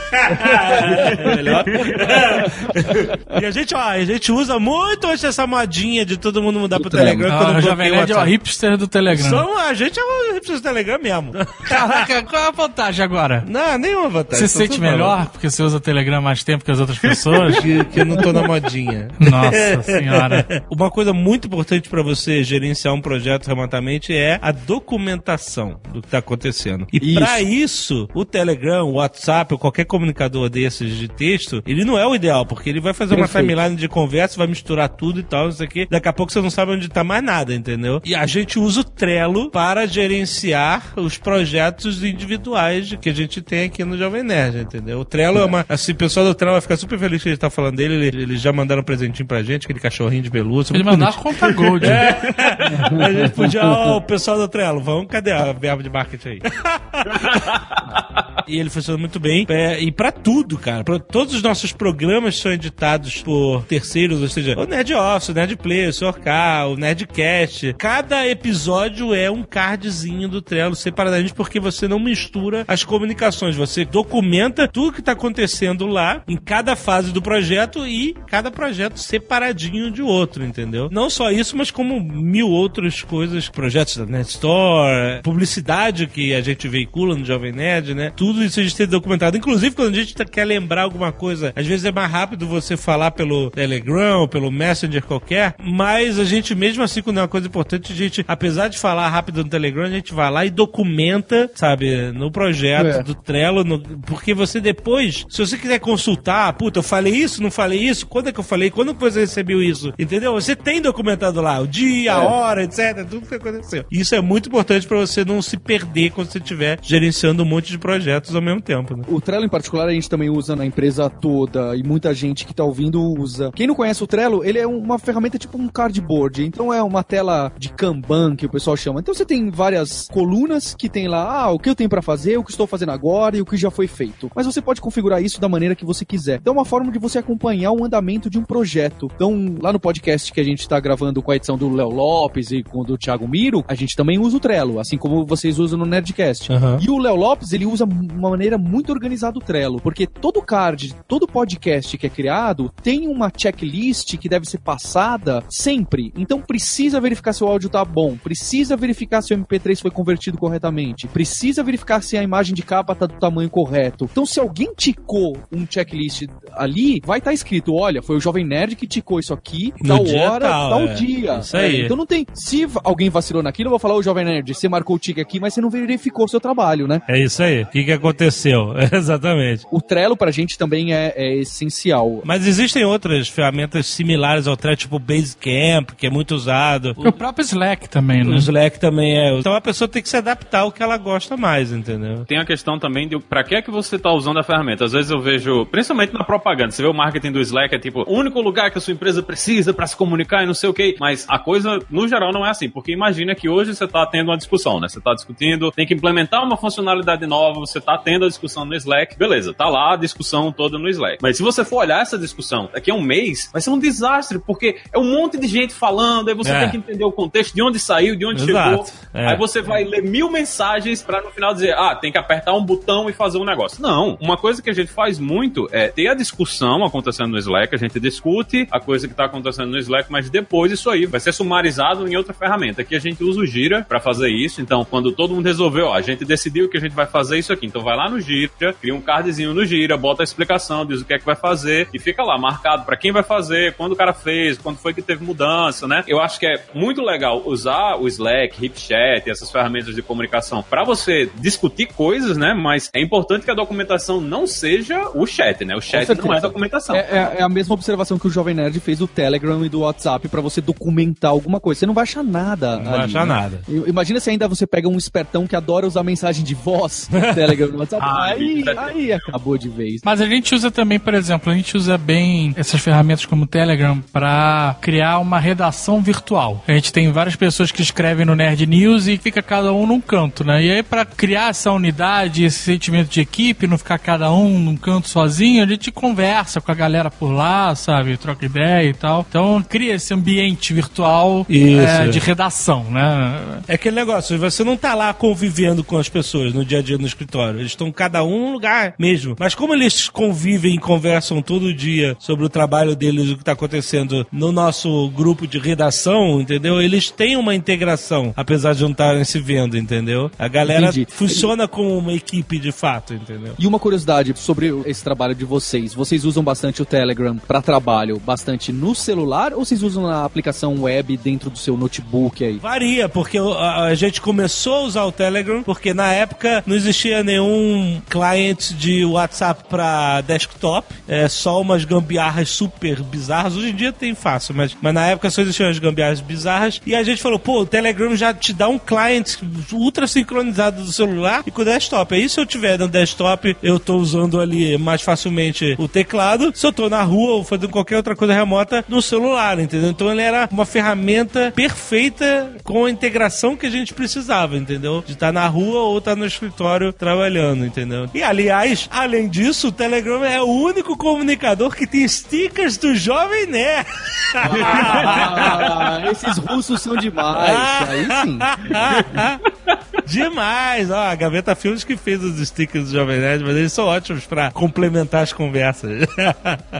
melhor. e a gente, ó, a gente usa muito hoje essa modinha de todo mundo mudar pro Telegram Ah, quando o bloqueia Jovem o Nerd é o hipster do Telegram. São- a gente é o hipster do Telegram mesmo. Caraca, qual é a vantagem agora? Não, nenhuma vantagem. Você se sente tô falando. melhor porque você usa Telegram mais tempo que as outras pessoas? Que, que eu não tô na modinha. Nossa senhora. Uma coisa muito importante para você gerenciar um projeto remotamente é a documentação do que está acontecendo. E Isso. para isso, o Telegram, o WhatsApp ou qualquer comunicador desses de texto, ele não é o ideal, porque ele vai fazer uma Perfeito. timeline de conversa, vai misturar tudo e tal, isso aqui. Daqui a pouco você não sabe onde tá mais nada, entendeu? E a gente usa o Trello para gerenciar os projetos individuais que a gente tem aqui no Jovem Nerd, entendeu? O Trello é, uma. Assim, o pessoal do Trello vai ficar super feliz que a gente tá falando dele. ele- Eles já mandaram um presentinho pra gente, aquele cachorrinho de pelúcia. Ele mandar a conta Gold. a gente podia, ó, o pessoal do Trello, vamos, cadê a verba de marketing aí? e ele funciona muito bem. É, e pra tudo, cara. Pra, todos os nossos programas são editados por terceiros, ou seja, o Nerd Office, o Nerd Play, o Sorcar, o Nerdcast. Cada episódio é um cardzinho do Trello separadamente, porque você não mistura as comunicações. Você documenta tudo que tá acontecendo lá, em cada fase do projeto e cada projeto separadinho de outro, entendeu? Não só isso, mas como mil outras coisas, projetos da NetStore, publicidade que a gente veicula no Jovem Nerd, né? Tudo isso a gente tem documentado. Inclusive, quando a gente tá- quer lembrar alguma coisa, às vezes é mais rápido você falar pelo Telegram, pelo Messenger qualquer, mas a gente, mesmo assim, quando é uma coisa importante, a gente, apesar de falar rápido no Telegram, a gente vai lá e documenta, sabe, no projeto É. do Trello, no- porque você depois, se você quiser consultar, puta, eu falei isso, não falei isso, quando é que eu falei, quando você recebeu isso, entendeu? Você tem documentado lá o dia, a hora, etc, tudo que aconteceu. Isso é muito importante pra você não se perder quando você estiver gerenciando um monte de projetos ao mesmo tempo, né? O Trello em particular a gente também usa na empresa toda e muita gente que tá ouvindo usa. Quem não conhece o Trello, ele é uma ferramenta tipo um cardboard, então é uma tela de Kanban que o pessoal chama. Então você tem várias colunas que tem lá, ah, o que eu tenho pra fazer, o que estou fazendo agora e o que já foi feito. Mas você pode configurar isso da maneira que você quiser. Então é uma forma de você acompanhar o andamento de um projeto. Então, lá no podcast que a gente tá gravando com a edição do Léo Lopes e com o do Thiago Miro, a gente também usa o Trello, assim como vocês usam no Nerdcast. Aham. E o Léo Lopes, ele usa uma maneira muito organizada o Trello, porque todo card, todo podcast que é criado tem uma checklist que deve ser passada sempre. Então precisa verificar se o áudio tá bom, precisa verificar se o MP3 foi convertido corretamente, precisa verificar se a imagem de capa tá do tamanho correto. Então se alguém ticou um checklist ali, vai estar escrito, olha, foi o Jovem Nerd que ticou isso aqui, No tal dia hora, tal, tal é. dia. Isso aí. É, então não tem. Se alguém vacilou naquilo, eu vou falar, ô Jovem Nerd, você marcou o tique aqui, mas você não verificou o seu trabalho, né? É isso aí. O que, que aconteceu? Exatamente. O Trello pra gente também é, é essencial. Mas existem outras ferramentas similares ao Trello, tipo o Basecamp, que é muito usado. O próprio Slack também, O né? Slack também é. Então a pessoa tem que se adaptar ao que ela gosta mais, entendeu? Tem a questão também de pra que é que você tá usando a ferramenta. Às vezes eu vejo, principalmente na propaganda, você vê o marketing do Slack é tipo, o único lugar que a sua empresa precisa pra se comunicar e não sei o que. Mas a coisa, no geral, não é assim. Porque imagina que hoje você tá tendo uma discussão, né? Você tá discutindo, tem que implementar uma funcionalidade nova, você tá tendo a discussão no Slack, beleza, tá lá a discussão toda no Slack. Mas se você for olhar essa discussão daqui a um mês, vai ser um desastre, porque é um monte de gente falando, aí você É. tem que entender o contexto, de onde saiu, de onde Exato. chegou. É. Aí você vai ler mil mensagens pra no final dizer, ah, tem que apertar um botão e fazer um negócio. Não. Uma coisa que a gente faz muito é ter a discussão acontecendo no Slack, a gente discute a coisa que tá acontecendo no Slack, mas depois isso aí vai ser sumarizado em outra ferramenta. Aqui a gente usa o Gira pra fazer isso. Então, quando todo mundo resolveu, ó, a gente decidiu que a gente vai fazer isso aqui. Então vai lá no Gira, cria um cardzinho no gira, bota a explicação, diz o que é que vai fazer e fica lá marcado para quem vai fazer, quando o cara fez, quando foi que teve mudança, né? Eu acho que é muito legal usar o Slack, HipChat, essas ferramentas de comunicação para você discutir coisas, né? Mas é importante que a documentação não seja o chat, né? O chat não é documentação. É, é- é a mesma observação que o Jovem Nerd fez do Telegram e do WhatsApp pra você documentar alguma coisa. Você não vai achar nada. Não vai ali, achar né? nada. I- Imagina se ainda você pega um espertão que adora usar mensagem de voz no Telegram no WhatsApp. Aí, isso aí acabou de vez. Mas a gente usa também, por exemplo, a gente usa bem essas ferramentas como o Telegram para criar uma redação virtual. A gente tem várias pessoas que escrevem no Nerd News e fica cada um num canto, né? E aí para criar essa unidade, esse sentimento de equipe, não ficar cada um num canto sozinho, a gente conversa com a galera por lá, sabe? Troca ideia e tal. Então cria esse ambiente virtual é, de redação, né? É aquele negócio, você não tá lá convivendo com as pessoas no dia a dia no escritório. Eles estão cada um num lugar mesmo. Mas como eles convivem e conversam todo dia sobre o trabalho deles, o que tá acontecendo no nosso grupo de redação, entendeu? Eles têm uma integração, apesar de não estarem se vendo, entendeu? A galera Entendi. funciona como uma equipe de fato, entendeu? E uma curiosidade sobre esse trabalho de vocês. Vocês usam bastante o Telegram para trabalho, bastante no celular ou vocês usam na aplicação web dentro do seu notebook aí? Varia, porque a, a gente começou a usar o Telegram, porque na época não existia nenhum cliente de WhatsApp pra desktop, é só umas gambiarras super bizarras. Hoje em dia tem fácil, mas, mas na época só existiam as gambiarras bizarras. E a gente falou, pô, o Telegram já te dá um client ultra sincronizado do celular e com o desktop. Aí se eu tiver no desktop, eu tô usando ali mais facilmente o teclado. Se eu tô na rua ou fazendo qualquer outra coisa remota, no celular, entendeu? Então ele era uma ferramenta perfeita com a integração que a gente precisava, entendeu? De estar na rua ou estar no escritório trabalhando, entendeu? E aliás, além disso, o Telegram é o único comunicador que tem stickers do Jovem Nerd. Ah, esses russos são demais. Aí sim. Demais! Ó, a Gaveta Filmes que fez os stickers do Jovem Nerd, mas eles são ótimos pra complementar as conversas.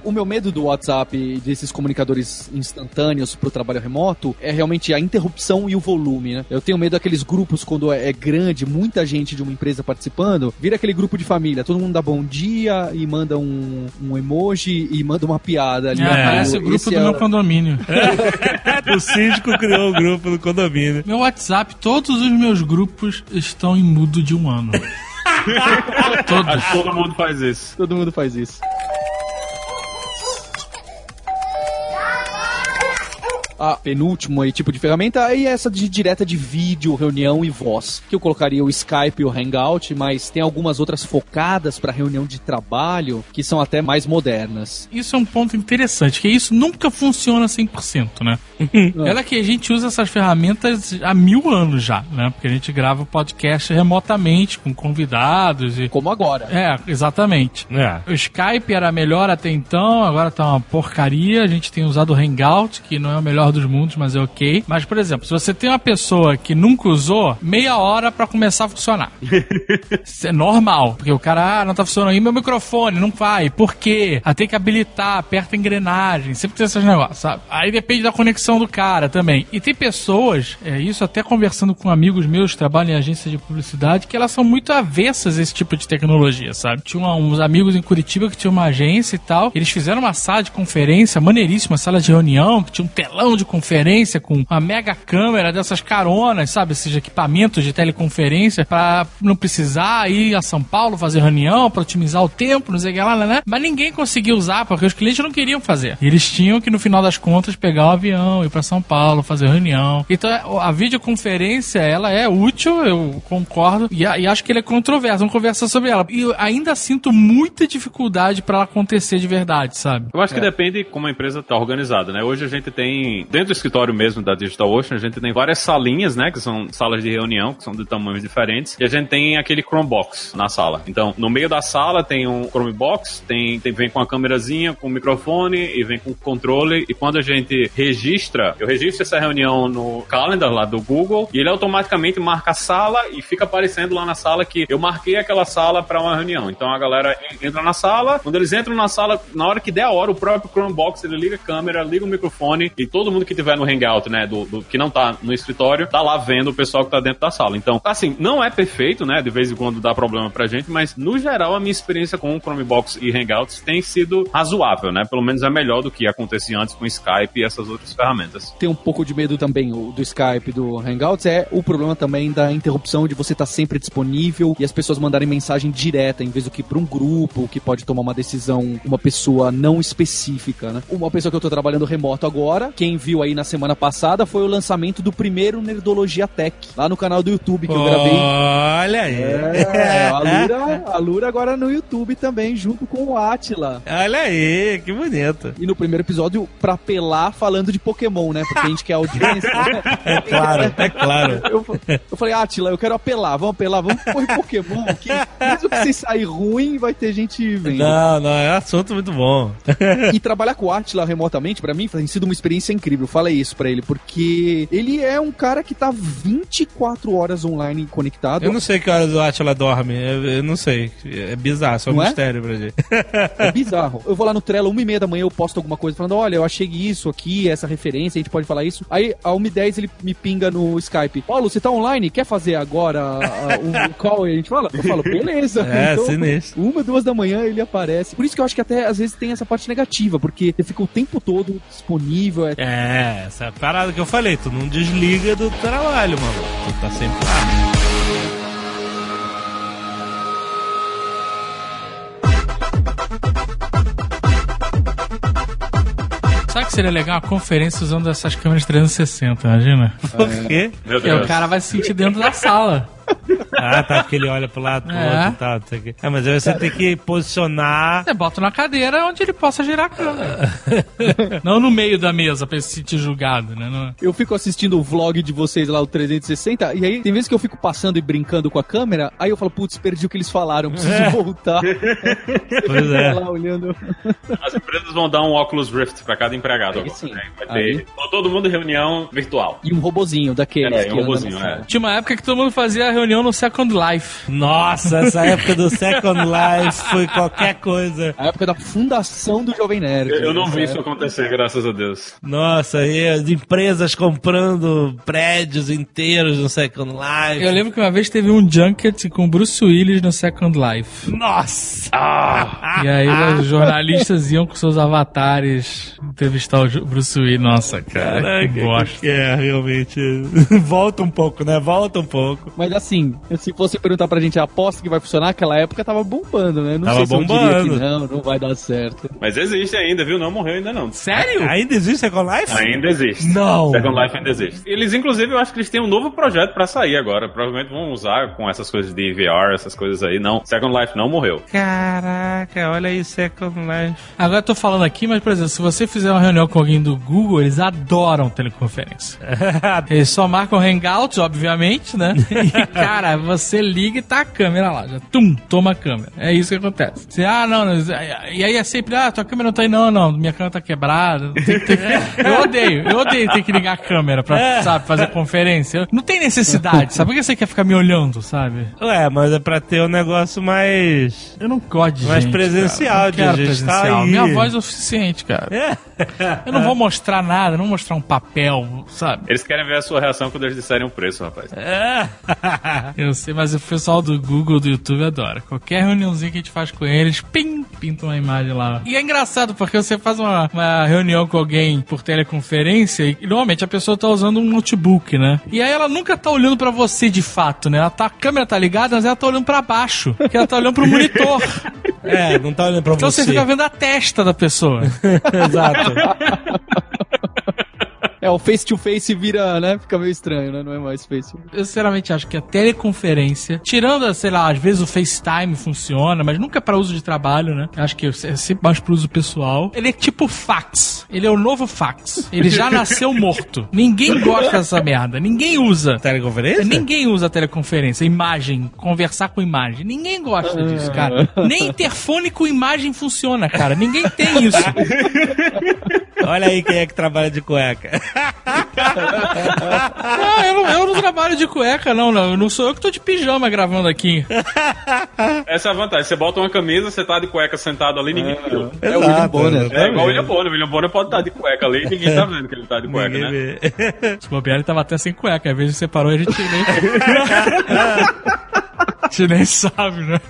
O meu medo do WhatsApp e desses comunicadores instantâneos pro trabalho remoto é realmente a interrupção e o volume, né? Eu tenho medo daqueles grupos quando é é grande, muita gente de uma empresa participando, vira aquele grupo de família, todo mundo dá bom dia e manda um, um emoji e manda uma piada ali. É, parece o grupo Esse do é- meu condomínio. o síndico criou o grupo do condomínio. Meu WhatsApp, todos os meus grupos estão em mudo de um ano. todos. Acho que todo mundo faz isso. Todo mundo faz isso. A penúltimo aí, tipo de ferramenta é essa de direta de vídeo, reunião e voz. Que eu colocaria o Skype e o Hangout, mas tem algumas outras focadas para reunião de trabalho que são até mais modernas. Isso é um ponto interessante, que isso nunca funciona 100%, né? Ela que a gente usa essas ferramentas há mil anos já, né? Porque a gente grava o podcast remotamente, com convidados e... Como agora. É, exatamente. É. O Skype era melhor até então, agora tá uma porcaria. A gente tem usado o Hangout, que não é o melhor dos mundos, mas é ok. Mas, por exemplo, se você tem uma pessoa que nunca usou, meia hora pra começar a funcionar. Isso é normal, porque o cara, ah, não tá funcionando aí meu microfone, não vai. Por quê? Ah, tem que habilitar, aperta a engrenagem, sempre tem esses negócios, sabe? Aí depende da conexão do cara também. E tem pessoas, é isso até conversando com amigos meus que trabalham em agência de publicidade, que elas são muito avessas a esse tipo de tecnologia, sabe? Tinha uns amigos em Curitiba que tinham uma agência e tal, eles fizeram uma sala de conferência maneiríssima, sala de reunião, que tinha um telão de conferência com uma mega câmera dessas caronas, sabe? Esses equipamentos de teleconferência pra não precisar ir a São Paulo fazer reunião, pra otimizar o tempo, não sei o que lá, né? Mas ninguém conseguia usar, porque os clientes não queriam fazer. Eles tinham que, no final das contas, pegar o avião, ir pra São Paulo, fazer reunião. Então, a videoconferência, ela é útil, eu concordo, e, e acho que ele é controverso, vamos conversar sobre ela. E eu ainda sinto muita dificuldade pra ela acontecer de verdade, sabe? Eu acho que depende como a empresa está organizada, né? Hoje a gente tem, dentro do escritório mesmo da Digital Ocean, a gente tem várias salinhas, né? Que são salas de reunião, que são de tamanhos diferentes. E a gente tem aquele Chromebox na sala. Então, no meio da sala tem um Chromebox, tem, tem vem com a câmerazinha, com o microfone e vem com o controle. E quando a gente registra, eu registro essa reunião no calendar lá do Google e ele automaticamente marca a sala e fica aparecendo lá na sala que eu marquei aquela sala para uma reunião. Então a galera entra na sala, quando eles entram na sala, na hora que der a hora, o próprio Chromebox ele liga a câmera, liga o microfone e todo mundo que tiver no Hangout, né, do, do- que não tá no escritório, tá lá vendo o pessoal que tá dentro da sala. Então, assim, não é perfeito, né, de vez em quando dá problema pra gente, mas no geral a minha experiência com Chromebox e Hangouts tem sido razoável, né? Pelo menos é melhor do que acontecia antes com Skype e essas outras ferramentas. Tem um pouco de medo também do Skype, do Hangouts, é o problema também da interrupção de você estar sempre disponível e as pessoas mandarem mensagem direta em vez do que para um grupo que pode tomar uma decisão, uma pessoa não específica, né? Uma pessoa que eu tô trabalhando remoto agora, quem viu aí na semana passada foi o lançamento do primeiro Nerdologia Tech, lá no canal do YouTube que eu gravei. Olha aí. É, a Lura, a Lura agora no YouTube também, junto com o Atila. Olha aí, que bonito. E no primeiro episódio, pra pelar falando de Pokémon, né? Porque a gente quer audiência. né? É claro, é claro. Eu, eu falei, Atila, eu quero apelar, vamos apelar, vamos pôr Pokémon aqui. Mesmo que se sair ruim, vai ter gente vendo. Não, não, é assunto muito bom. E trabalhar com o Atila remotamente, pra mim, tem sido uma experiência incrível. Falei isso pra ele, porque ele é um cara que tá 24 horas online conectado. Eu não sei que horas o Atila dorme, eu, eu não sei. É bizarro, só um Não é? mistério pra gente. É bizarro. Eu vou lá no Trello, uma e meia da manhã, eu posto alguma coisa falando, olha, eu achei isso aqui, essa referência, a gente pode falar isso. Aí, a 1h10, ele me pinga no Skype. Paulo, você tá online? Quer fazer agora o, o call? E a gente fala? Eu falo, beleza. É, sinistro. Uma, duas da manhã ele aparece. Por isso que eu acho que até, às vezes, tem essa parte negativa, porque você fica o tempo todo disponível. É... É, essa é a parada que eu falei, tu não desliga do trabalho, mano. Tu tá sempre lá. Sabe que seria legal uma conferência usando essas câmeras 360, imagina? Por quê? Porque o cara vai se sentir dentro da sala. Ah, tá, porque ele olha pro lado pro É. outro e tal. não sei o quê. É, mas aí você tem que posicionar. Você bota na cadeira onde ele possa girar a câmera. Não no meio da mesa pra ele se sentir julgado, né? Não- Eu fico assistindo o vlog de vocês lá, o 360, e aí tem vezes que eu fico passando e brincando com a câmera, aí eu falo, putz, perdi o que eles falaram, preciso voltar. Pois é. lá olhando. As empresas vão dar um Oculus Rift pra cada empregado agora. sim. né? Vai Aí. ter todo mundo em reunião virtual. E um robozinho daqueles É, um robozinho, é. Tinha uma época que todo mundo fazia a reunião no Second Life. Nossa, essa época do Second Life foi qualquer coisa. A época da fundação do Jovem Nerd. Eu, eu não vi É. isso acontecer, graças a Deus. Nossa, e as empresas comprando prédios inteiros no Second Life. Eu lembro que uma vez teve um junket com Bruce Willis no Second Life. Nossa! E aí os jornalistas iam com seus avatares entrevistar o Bruce Willis. Nossa, cara, que bosta. É, realmente. Volta um pouco, né? Volta um pouco. Mas assim, se fosse perguntar pra gente, aposta que vai funcionar, aquela época tava bombando, né? Não Tava sei se eu diria bombando. que não, não vai dar certo. Mas existe ainda, viu? Não morreu ainda não. Sério? Ainda existe Second Life? Ainda existe. Não. Second Life ainda existe. Eles, inclusive, eu acho que eles têm um novo projeto pra sair agora. Provavelmente vão usar com essas coisas de VR, essas coisas aí. Não, Second Life não morreu. Caraca, olha aí Second Life. Agora eu tô falando aqui, mas, por exemplo, se você fizer uma reunião com alguém do Google, eles adoram teleconferência. Eles só marcam Hangouts, obviamente, né? Cara, você liga e tá a câmera lá. Já, tum, toma a câmera. É isso que acontece. Você, ah, não, não. E aí é sempre, ah, tua câmera não tá aí, não, não. Minha câmera tá quebrada. Tem Eu odeio, eu odeio ter que ligar a câmera pra, sabe, fazer conferência. Não tem necessidade, sabe? Por que você quer ficar me olhando, sabe? Ué, mas é pra ter um negócio mais. Eu não gosto de Mais gente, presencial, de quero gente presencial. tá aí. Minha voz é o suficiente, cara. É. Eu não vou mostrar nada, não vou mostrar um papel, sabe? Eles querem ver a sua reação quando eles disserem o preço, rapaz. É. Eu sei, mas o pessoal do Google, do YouTube adora. Qualquer reuniãozinha que a gente faz com eles, pim, pinta uma imagem lá. E é engraçado, porque você faz uma, uma reunião com alguém por teleconferência e normalmente a pessoa tá usando um notebook, né? E aí ela nunca tá olhando pra você de fato, né? Ela tá, a câmera tá ligada, mas ela tá olhando pra baixo. Porque ela tá olhando pro monitor. É, não tá olhando pra Então você. você fica vendo a testa da pessoa. Exato. É, o face to face vira, né? Fica meio estranho, né? Não é mais face. Eu sinceramente acho que a teleconferência, tirando, sei lá, às vezes o FaceTime funciona, mas nunca é pra uso de trabalho, né? Acho que é sempre mais pro uso pessoal. Ele é tipo fax. Ele é o novo fax. Ele já nasceu morto. Ninguém gosta dessa merda. Ninguém usa. Teleconferência? Ninguém usa teleconferência, imagem, conversar com imagem. Ninguém gosta disso, cara. Nem interfone com imagem funciona, cara. Ninguém tem isso. Olha aí quem é que trabalha de cueca. Não, eu não, eu não trabalho de cueca, não, não. Não sou eu que tô de pijama gravando aqui. Essa é a vantagem. Você bota uma camisa, você tá de cueca sentado ali, ninguém viu. É o William Bonner. É igual o William Bonner. O William Bonner pode estar de cueca ali e ninguém tá vendo que ele tá de cueca, Ninguém né? vê. Se bobear, ele tava até sem cueca. Às vezes você parou e a gente nem... a gente nem sabe, né?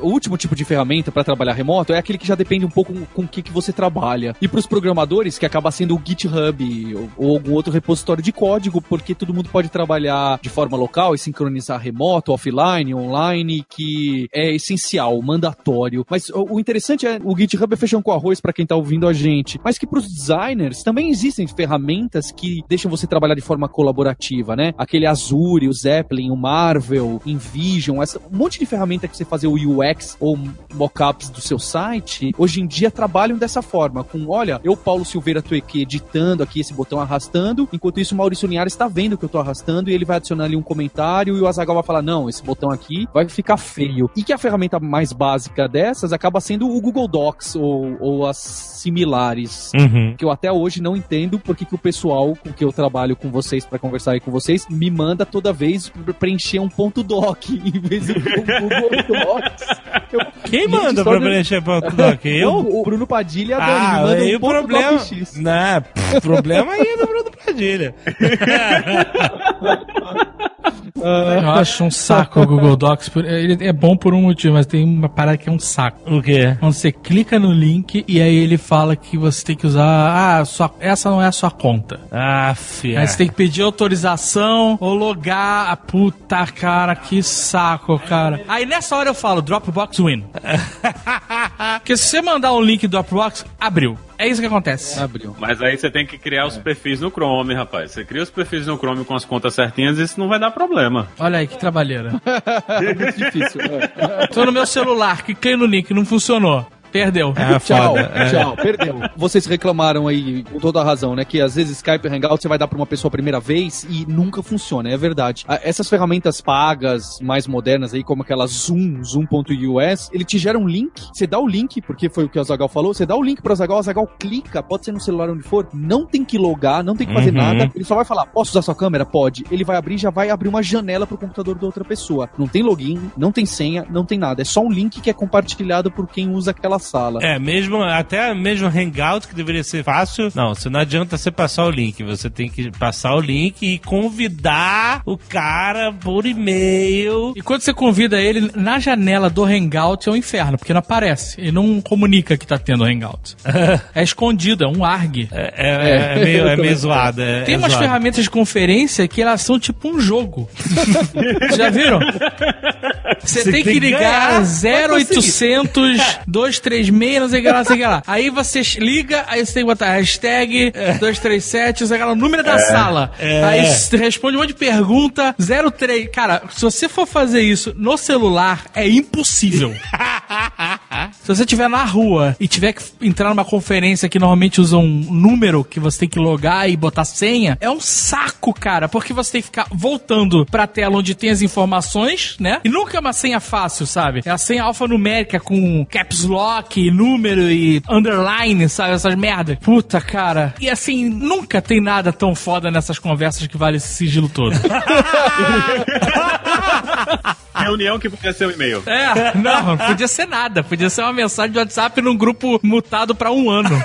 O último tipo de ferramenta para trabalhar remoto é aquele que já depende um pouco com o que, que você trabalha. E para os programadores, que acaba sendo o GitHub ou, ou algum outro repositório de código, porque todo mundo pode trabalhar de forma local e sincronizar remoto, offline, online, que é essencial, mandatório. Mas o, o interessante é o GitHub é feijão com arroz para quem tá ouvindo a gente, mas que para os designers também existem ferramentas que deixam você trabalhar de forma colaborativa, né? Aquele Azure, o Zeppelin, o Marvel, InVision, essa, um monte de ferramenta que você fazer o UX ou mockups do seu site, hoje em dia trabalham dessa forma, com, olha, eu, Paulo Silveira, tô aqui editando aqui esse botão arrastando, enquanto isso o Maurício Linhares está vendo que eu tô arrastando e ele vai adicionar ali um comentário e o Azagal vai falar, não, esse botão aqui vai ficar feio. E que a ferramenta mais básica dessas acaba sendo o Google Docs ou, ou as similares. Uhum. Que eu até hoje não entendo porque que o pessoal com que eu trabalho com vocês para conversar aí com vocês me manda toda vez preencher um ponto doc em vez do Google Docs. Eu- Quem Gente, manda pra preencher ponto doc? Eu? O, o Bruno Padilha e a Dani Ah, me mandam aí um o problema. Não, pff, problema aí é do Bruno Padilha. Eu acho um saco o Google Docs. Ele é bom por um motivo, mas tem uma parada que é um saco. O quê? Quando você clica no link e aí ele fala que você tem que usar. Ah, sua, essa não é a sua conta. Ah, fia. Aí você tem que pedir autorização ou logar. A puta, cara, que saco, cara. Aí nessa hora eu falo, Dropbox win. Porque se você mandar um link do Dropbox, abriu. É isso que acontece. Abriu. Mas aí você tem que criar os perfis no Chrome, rapaz. Você cria os perfis no Chrome com as contas certinhas e isso não vai dar problema. Olha aí que trabalheira. É muito difícil. é. Tô no meu celular, cliquei no link, não funcionou. Perdeu. É Tchau, foda. é. tchau, perdeu. Vocês reclamaram aí, com toda a razão, né? Que às vezes Skype e Hangout você vai dar pra uma pessoa a primeira vez e nunca funciona, é verdade. Essas ferramentas pagas, mais modernas aí, como aquela Zoom, Zoom.us, ele te gera um link, você dá o link, porque foi o que o Azagal falou, você dá o link pro Azagal, o Azagal clica, pode ser no celular onde for, não tem que logar, não tem que fazer Uhum. nada, ele só vai falar, posso usar sua câmera? Pode. Ele vai abrir, já vai abrir uma janela pro computador da outra pessoa. Não tem login, não tem senha, não tem nada. É só um link que é compartilhado por quem usa aquela sala. É, mesmo, até mesmo Hangout, que deveria ser fácil. Não, você não adianta você passar o link. Você tem que passar o link e convidar o cara por e-mail. E quando você convida ele, na janela do Hangout é um inferno, porque não aparece. Ele não comunica que tá tendo Hangout. é escondido, é um ARG. É, é- é meio, é meio zoado. é- Tem é umas zoado. ferramentas de conferência que elas são tipo um jogo. Já viram? Você Você tem que tem que ligar ganhar. 0800 236, não sei o que lá, não sei o que lá. Aí você liga, aí você tem que botar hashtag 237, sei lá, o número da sala. É. Aí você responde um monte de pergunta, 03. Cara, se você for fazer isso no celular, é impossível. Se você estiver na rua e tiver que entrar numa conferência que normalmente usa um número que você tem que logar e botar senha, é um saco, cara, porque você tem que ficar voltando pra tela onde tem as informações, né? E nunca é uma senha fácil, sabe? É a senha alfanumérica com caps lock, número e underline, sabe? Essas merdas. Puta, cara. E assim, nunca tem nada tão foda nessas conversas que vale esse sigilo todo. Reunião que podia ser um e-mail. É, não, não podia ser nada. Podia ser uma mensagem de WhatsApp num grupo mutado pra um ano.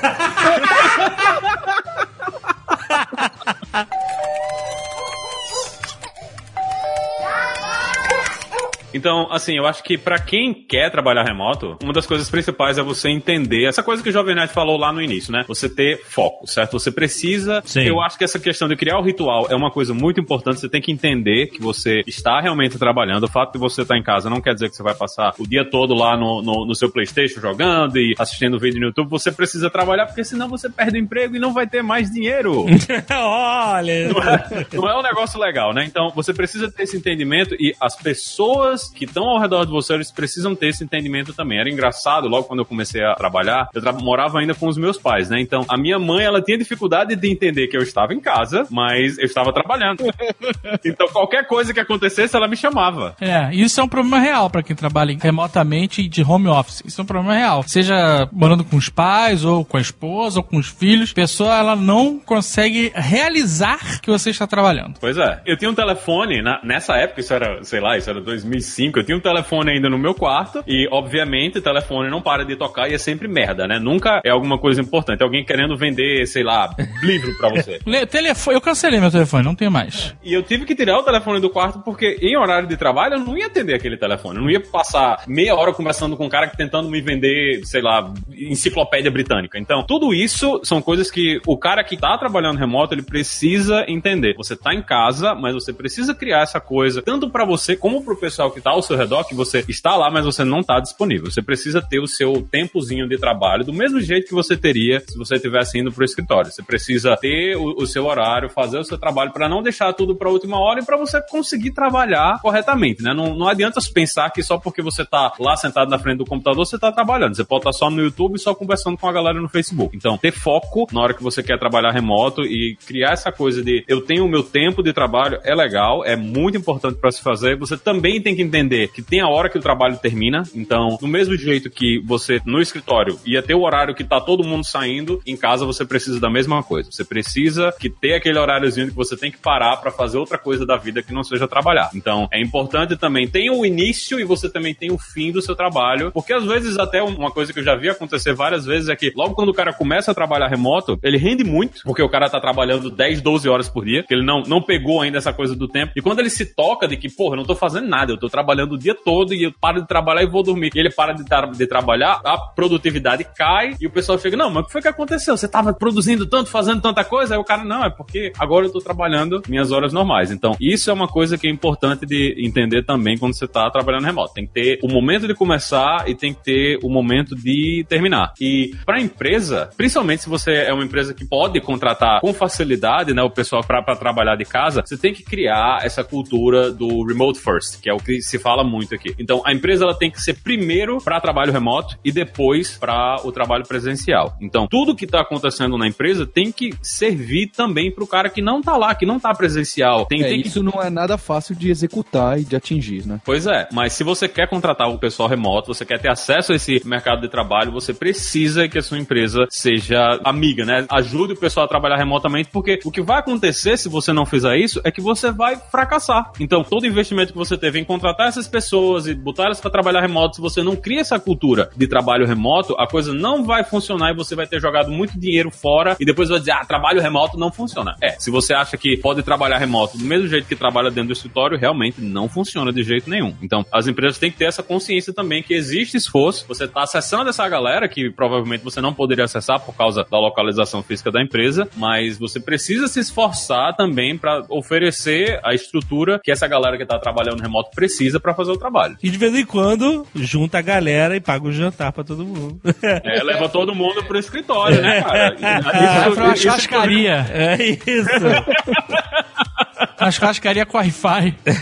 Então, assim, eu acho que pra quem quer trabalhar remoto, uma das coisas principais é você entender essa coisa que o Jovem Nerd falou lá no início, né? Você ter foco, certo? Você precisa. Sim. Eu acho que essa questão de criar o ritual é uma coisa muito importante. Você tem que entender que você está realmente trabalhando. O fato de você estar em casa não quer dizer que você vai passar o dia todo lá no, no, no seu PlayStation jogando e assistindo vídeo no YouTube. Você precisa trabalhar, porque senão você perde o emprego e não vai ter mais dinheiro. Olha. não é, não é um negócio legal, né? Então você precisa ter esse entendimento e as pessoas pessoas que estão ao redor de você, eles precisam ter esse entendimento também. Era engraçado, logo quando eu comecei a trabalhar, eu tra morava ainda com os meus pais, né? Então, a minha mãe, ela tinha dificuldade de entender que eu estava em casa, mas eu estava trabalhando. então, qualquer coisa que acontecesse, ela me chamava. É, isso é um problema real para quem trabalha remotamente de home office. Isso é um problema real. Seja morando com os pais, ou com a esposa, ou com os filhos, a pessoa ela não consegue realizar que você está trabalhando. Pois é. Eu tinha um telefone, na, nessa época, isso era, sei lá, isso era 2005, eu tinha um telefone ainda no meu quarto, e obviamente o telefone não para de tocar e é sempre merda, né? Nunca é alguma coisa importante. É alguém querendo vender, sei lá, livro pra você. Le- telefone, eu cancelei meu telefone, não tem mais. E eu tive que tirar o telefone do quarto porque em horário de trabalho eu não ia atender aquele telefone. Eu não ia passar meia hora conversando com um cara tentando me vender, sei lá, enciclopédia britânica. Então, tudo isso são coisas que o cara que tá trabalhando remoto, ele precisa entender. Você tá em casa, mas você precisa criar essa coisa, tanto pra você como pro pessoal que tá ao seu redor, que você está lá, mas você não tá disponível. Você precisa ter o seu tempozinho de trabalho do mesmo jeito que você teria se você estivesse indo pro escritório. Você precisa ter o, o seu horário, fazer o seu trabalho pra não deixar tudo pra última hora e pra você conseguir trabalhar corretamente, né? Não, não adianta pensar que só porque você tá lá sentado na frente do computador você tá trabalhando. Você pode estar só no YouTube só conversando com a galera no Facebook. Então, ter foco na hora que você quer trabalhar remoto e criar essa coisa de eu tenho o meu tempo de trabalho é legal, é muito importante pra se fazer. Você também tem que entender que tem a hora que o trabalho termina. Então, do mesmo jeito que você no escritório ia ter o horário que tá todo mundo saindo, em casa você precisa da mesma coisa. Você precisa que ter aquele horáriozinho que você tem que parar pra fazer outra coisa da vida que não seja trabalhar. Então, é importante também tem o início e você também tem o fim do seu trabalho, porque às vezes até uma coisa que eu já vi acontecer várias vezes é que logo quando o cara começa a trabalhar remoto, ele rende muito, porque o cara tá trabalhando 10, 12 horas por dia, que ele não, não pegou ainda essa coisa do tempo. E quando ele se toca de que, porra, eu não tô fazendo nada, eu tô trabalhando o dia todo e eu paro de trabalhar e vou dormir. E ele para de, tra- de trabalhar, a produtividade cai e o pessoal chega, não, mas o que foi que aconteceu? Você tava produzindo tanto, fazendo tanta coisa? Aí o cara, não, é porque agora eu tô trabalhando minhas horas normais. Então, isso é uma coisa que é importante de entender também quando você tá trabalhando remoto. Tem que ter o momento de começar e tem que ter o momento de terminar. E pra empresa, principalmente se você é uma empresa que pode contratar com facilidade, né, o pessoal pra trabalhar de casa, você tem que criar essa cultura do remote first, que é o que se fala muito aqui. Então, a empresa ela tem que ser primeiro para trabalho remoto e depois para o trabalho presencial. Então, tudo que tá acontecendo na empresa tem que servir também pro cara que não tá lá, que não tá presencial. Tem, É, tem que isso não é nada fácil de executar e de atingir, né? Pois é, mas se você quer contratar o pessoal remoto, você quer ter acesso a esse mercado de trabalho, você precisa que a sua empresa seja amiga, né? Ajude o pessoal a trabalhar remotamente, porque o que vai acontecer se você não fizer isso é que você vai fracassar. Então, todo investimento que você teve em contratar essas pessoas e botar elas para trabalhar remoto, se você não cria essa cultura de trabalho remoto, a coisa não vai funcionar e você vai ter jogado muito dinheiro fora e depois vai dizer, ah, trabalho remoto não funciona. É, se você acha que pode trabalhar remoto do mesmo jeito que trabalha dentro do escritório, realmente não funciona de jeito nenhum. Então, as empresas têm que ter essa consciência também que existe esforço, você está acessando essa galera que provavelmente você não poderia acessar por causa da localização física da empresa, mas você precisa se esforçar também para oferecer a estrutura que essa galera que está trabalhando remoto precisa para fazer o trabalho. E de vez em quando, junta a galera e paga o jantar pra todo mundo. É, leva todo mundo pro escritório, né, cara? Vai pra uma isso- churrascaria. É isso. Uma churrascaria com Wi-Fi.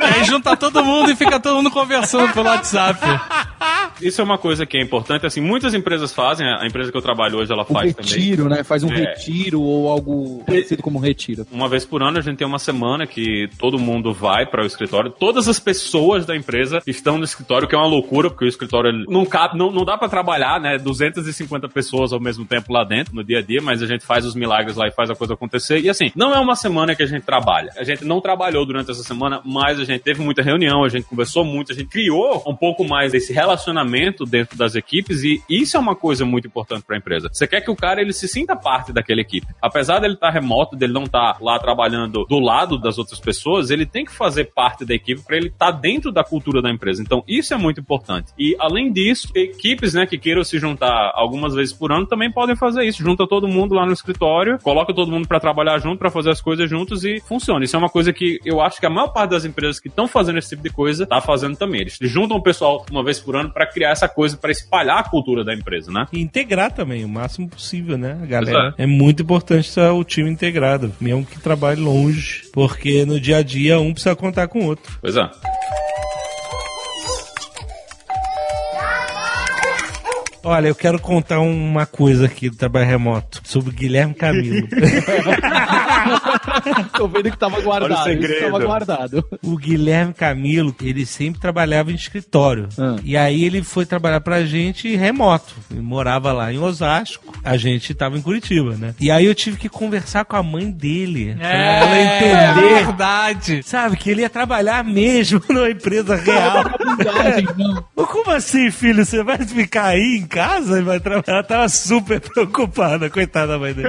Aí junta todo mundo e fica todo mundo conversando pelo WhatsApp. Isso é uma coisa que é importante, assim, muitas empresas fazem, a empresa que eu trabalho hoje, ela Um faz também. retiro, né? Faz um É. retiro ou algo parecido como um retiro. Uma vez por ano a gente tem uma semana que todo mundo vai para o escritório. Todas as pessoas da empresa estão no escritório, que é uma loucura, porque o escritório não cabe, não, não dá para trabalhar, né? 250 pessoas ao mesmo tempo lá dentro, no dia a dia, mas a gente faz os milagres lá e faz a coisa acontecer. E assim, não é uma semana que a gente trabalha. A gente não trabalhou durante essa semana, mas a gente teve muita reunião, a gente conversou muito, a gente criou um pouco mais desse relacionamento dentro das equipes e isso é uma coisa muito importante para a empresa. Você quer que o cara ele se sinta parte daquela equipe. Apesar dele estar remoto, dele não estar lá trabalhando do lado das outras pessoas, ele tem que fazer parte da equipe para ele estar dentro da cultura da empresa. Então, isso é muito importante. E além disso, equipes, né, que queiram se juntar algumas vezes por ano também podem fazer isso. Junta todo mundo lá no escritório, coloca todo mundo para trabalhar junto, para fazer as coisas juntos e funciona. Isso é uma coisa que eu acho que a maior parte das empresas que estão fazendo esse tipo de coisa tá fazendo também. Eles juntam o pessoal uma vez por ano para criar essa coisa, para espalhar a cultura da empresa, né? E integrar também, o máximo possível, né, a galera? É muito importante estar o time integrado, mesmo que trabalhe longe, porque no dia a dia um precisa contar com o outro. Pois é. Olha, eu quero contar uma coisa aqui do trabalho remoto sobre o Guilherme Camilo. Tô vendo que tava guardado. Olha o tava guardado. o Guilherme Camilo, ele sempre trabalhava em escritório. Ah. E aí ele foi trabalhar pra gente remoto. Ele morava lá em Osasco. A gente tava em Curitiba, né? E aí eu tive que conversar com a mãe dele. pra ela entender. É verdade. Sabe, que ele ia trabalhar mesmo numa empresa real. Verdade, não. Como assim, filho? Você vai ficar aí em casa e vai trabalhar? Ela tava super preocupada, coitada da mãe dele.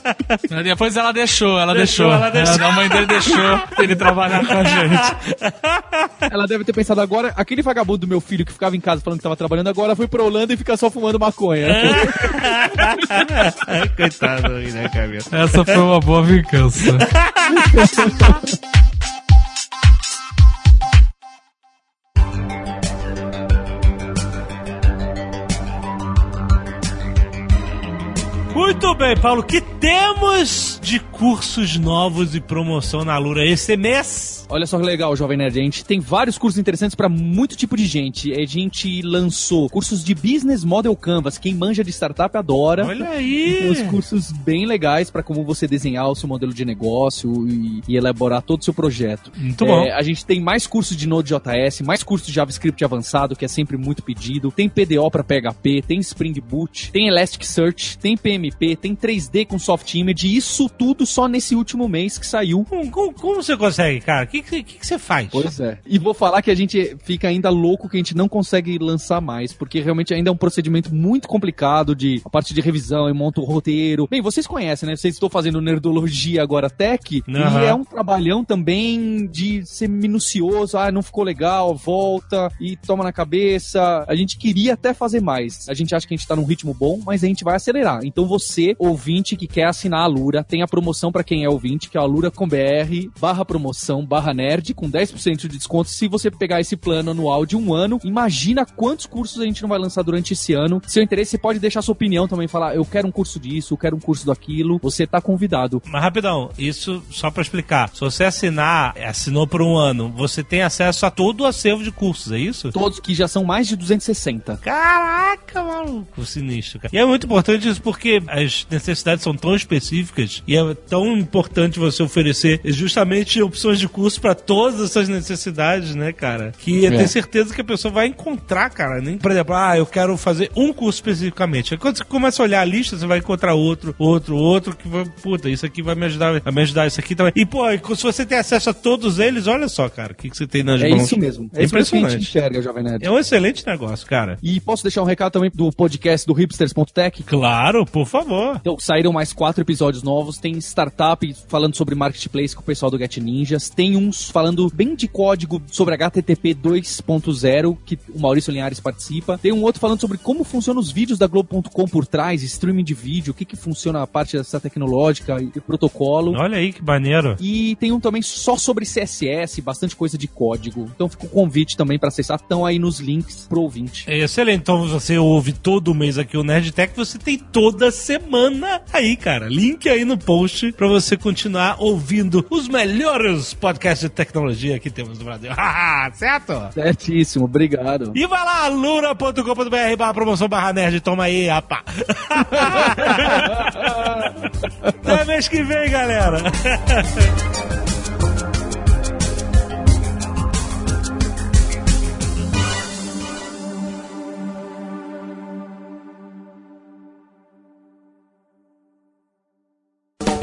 Depois ela deixou, ela Deixou, deixou. ela deixou. A mãe dele deixou ele trabalhar com a gente. Ela deve ter pensado agora, aquele vagabundo do meu filho que ficava em casa falando que tava trabalhando agora foi pra Holanda e fica só fumando maconha. Coitado aí, né, Camilo? Essa foi uma boa vingança. Muito bem, Paulo. Que temos de cursos novos e promoção na Lura esse mês? Olha só que legal, Jovem Nerd. A gente tem vários cursos interessantes para muito tipo de gente. A gente lançou cursos de Business Model Canvas. Quem manja de startup adora. Olha Tem aí. uns cursos bem legais para como você desenhar o seu modelo de negócio e, e elaborar todo o seu projeto. Muito É, bom. A gente tem mais cursos de Node.js, mais cursos de JavaScript avançado, que é sempre muito pedido. Tem PDO para PHP, tem Spring Boot, tem Elasticsearch, tem PMP, tem 3D com Soft Image. Isso tudo só nesse último mês que saiu. Como, como- como você consegue, cara? O que, que, que você faz? Pois é. E vou falar que a gente fica ainda louco que a gente não consegue lançar mais, porque realmente ainda é um procedimento muito complicado de a parte de revisão e monta o roteiro. Bem, vocês conhecem, né? Vocês estão fazendo nerdologia agora tech, Aham. e é um trabalhão também de ser minucioso, ah, não ficou legal, volta e toma na cabeça. A gente queria até fazer mais. A gente acha que a gente tá num ritmo bom, mas a gente vai acelerar. Então você, ouvinte que quer assinar a Lura, tem a promoção pra quem é ouvinte, que é a Lura com BR, barra promoção, barra nerd, com 10% de desconto. Se você pegar esse plano anual de um ano, imagina quantos cursos a gente não vai lançar durante esse ano. Seu interesse, você pode deixar sua opinião também, falar, eu quero um curso disso, eu quero um curso daquilo. Você tá convidado. Mas rapidão, isso só pra explicar. Se você assinar, assinou por um ano, você tem acesso a todo o acervo de cursos, é isso? Todos que já são mais de 260. Caraca, maluco, sinistro, cara. E é muito importante isso porque as necessidades são tão específicas e é tão importante você oferecer justamente opções de curso pra todas essas necessidades, né, cara? Que é. É. ter certeza que a pessoa vai encontrar, cara. Nem, por exemplo, ah, eu quero fazer um curso especificamente. Aí quando você começa a olhar a lista, você vai encontrar outro, outro, outro, que vai, puta, isso aqui vai me ajudar, vai me ajudar isso aqui também. E, pô, se você tem acesso a todos eles, olha só, cara, o que, que você tem nas É mãos. isso mesmo. É É isso mesmo que a gente impressionante. enxerga, Jovem Nerd. É um excelente negócio, cara. E posso deixar um recado também do podcast do hipsters.tech? Claro, por favor. Então, saíram mais quatro episódios novos. Tem startup falando sobre marketplace com o pessoal do Get Ninjas. Tem uns falando bem de código sobre HTTP 2.0, que o Maurício Linhares participa. Tem um outro falando sobre como funcionam os vídeos da Globo.com por trás, streaming de vídeo, o que, que funciona a parte dessa tecnológica e protocolo. Olha aí que maneiro. E tem um também só sobre CSS, bastante coisa de código. Então fica o convite também para acessar. Estão aí nos links pro ouvinte. É excelente. Então você ouve todo mês aqui o Nerdtech, você tem toda semana aí, cara. Link aí no post pra você continuar ouvindo os melhores podcasts de tecnologia que temos no Brasil. Haha, certo? Certíssimo, obrigado. E vai lá, lura.com.br barra promoção barra nerd, toma aí, rapá. Até mês que vem, galera.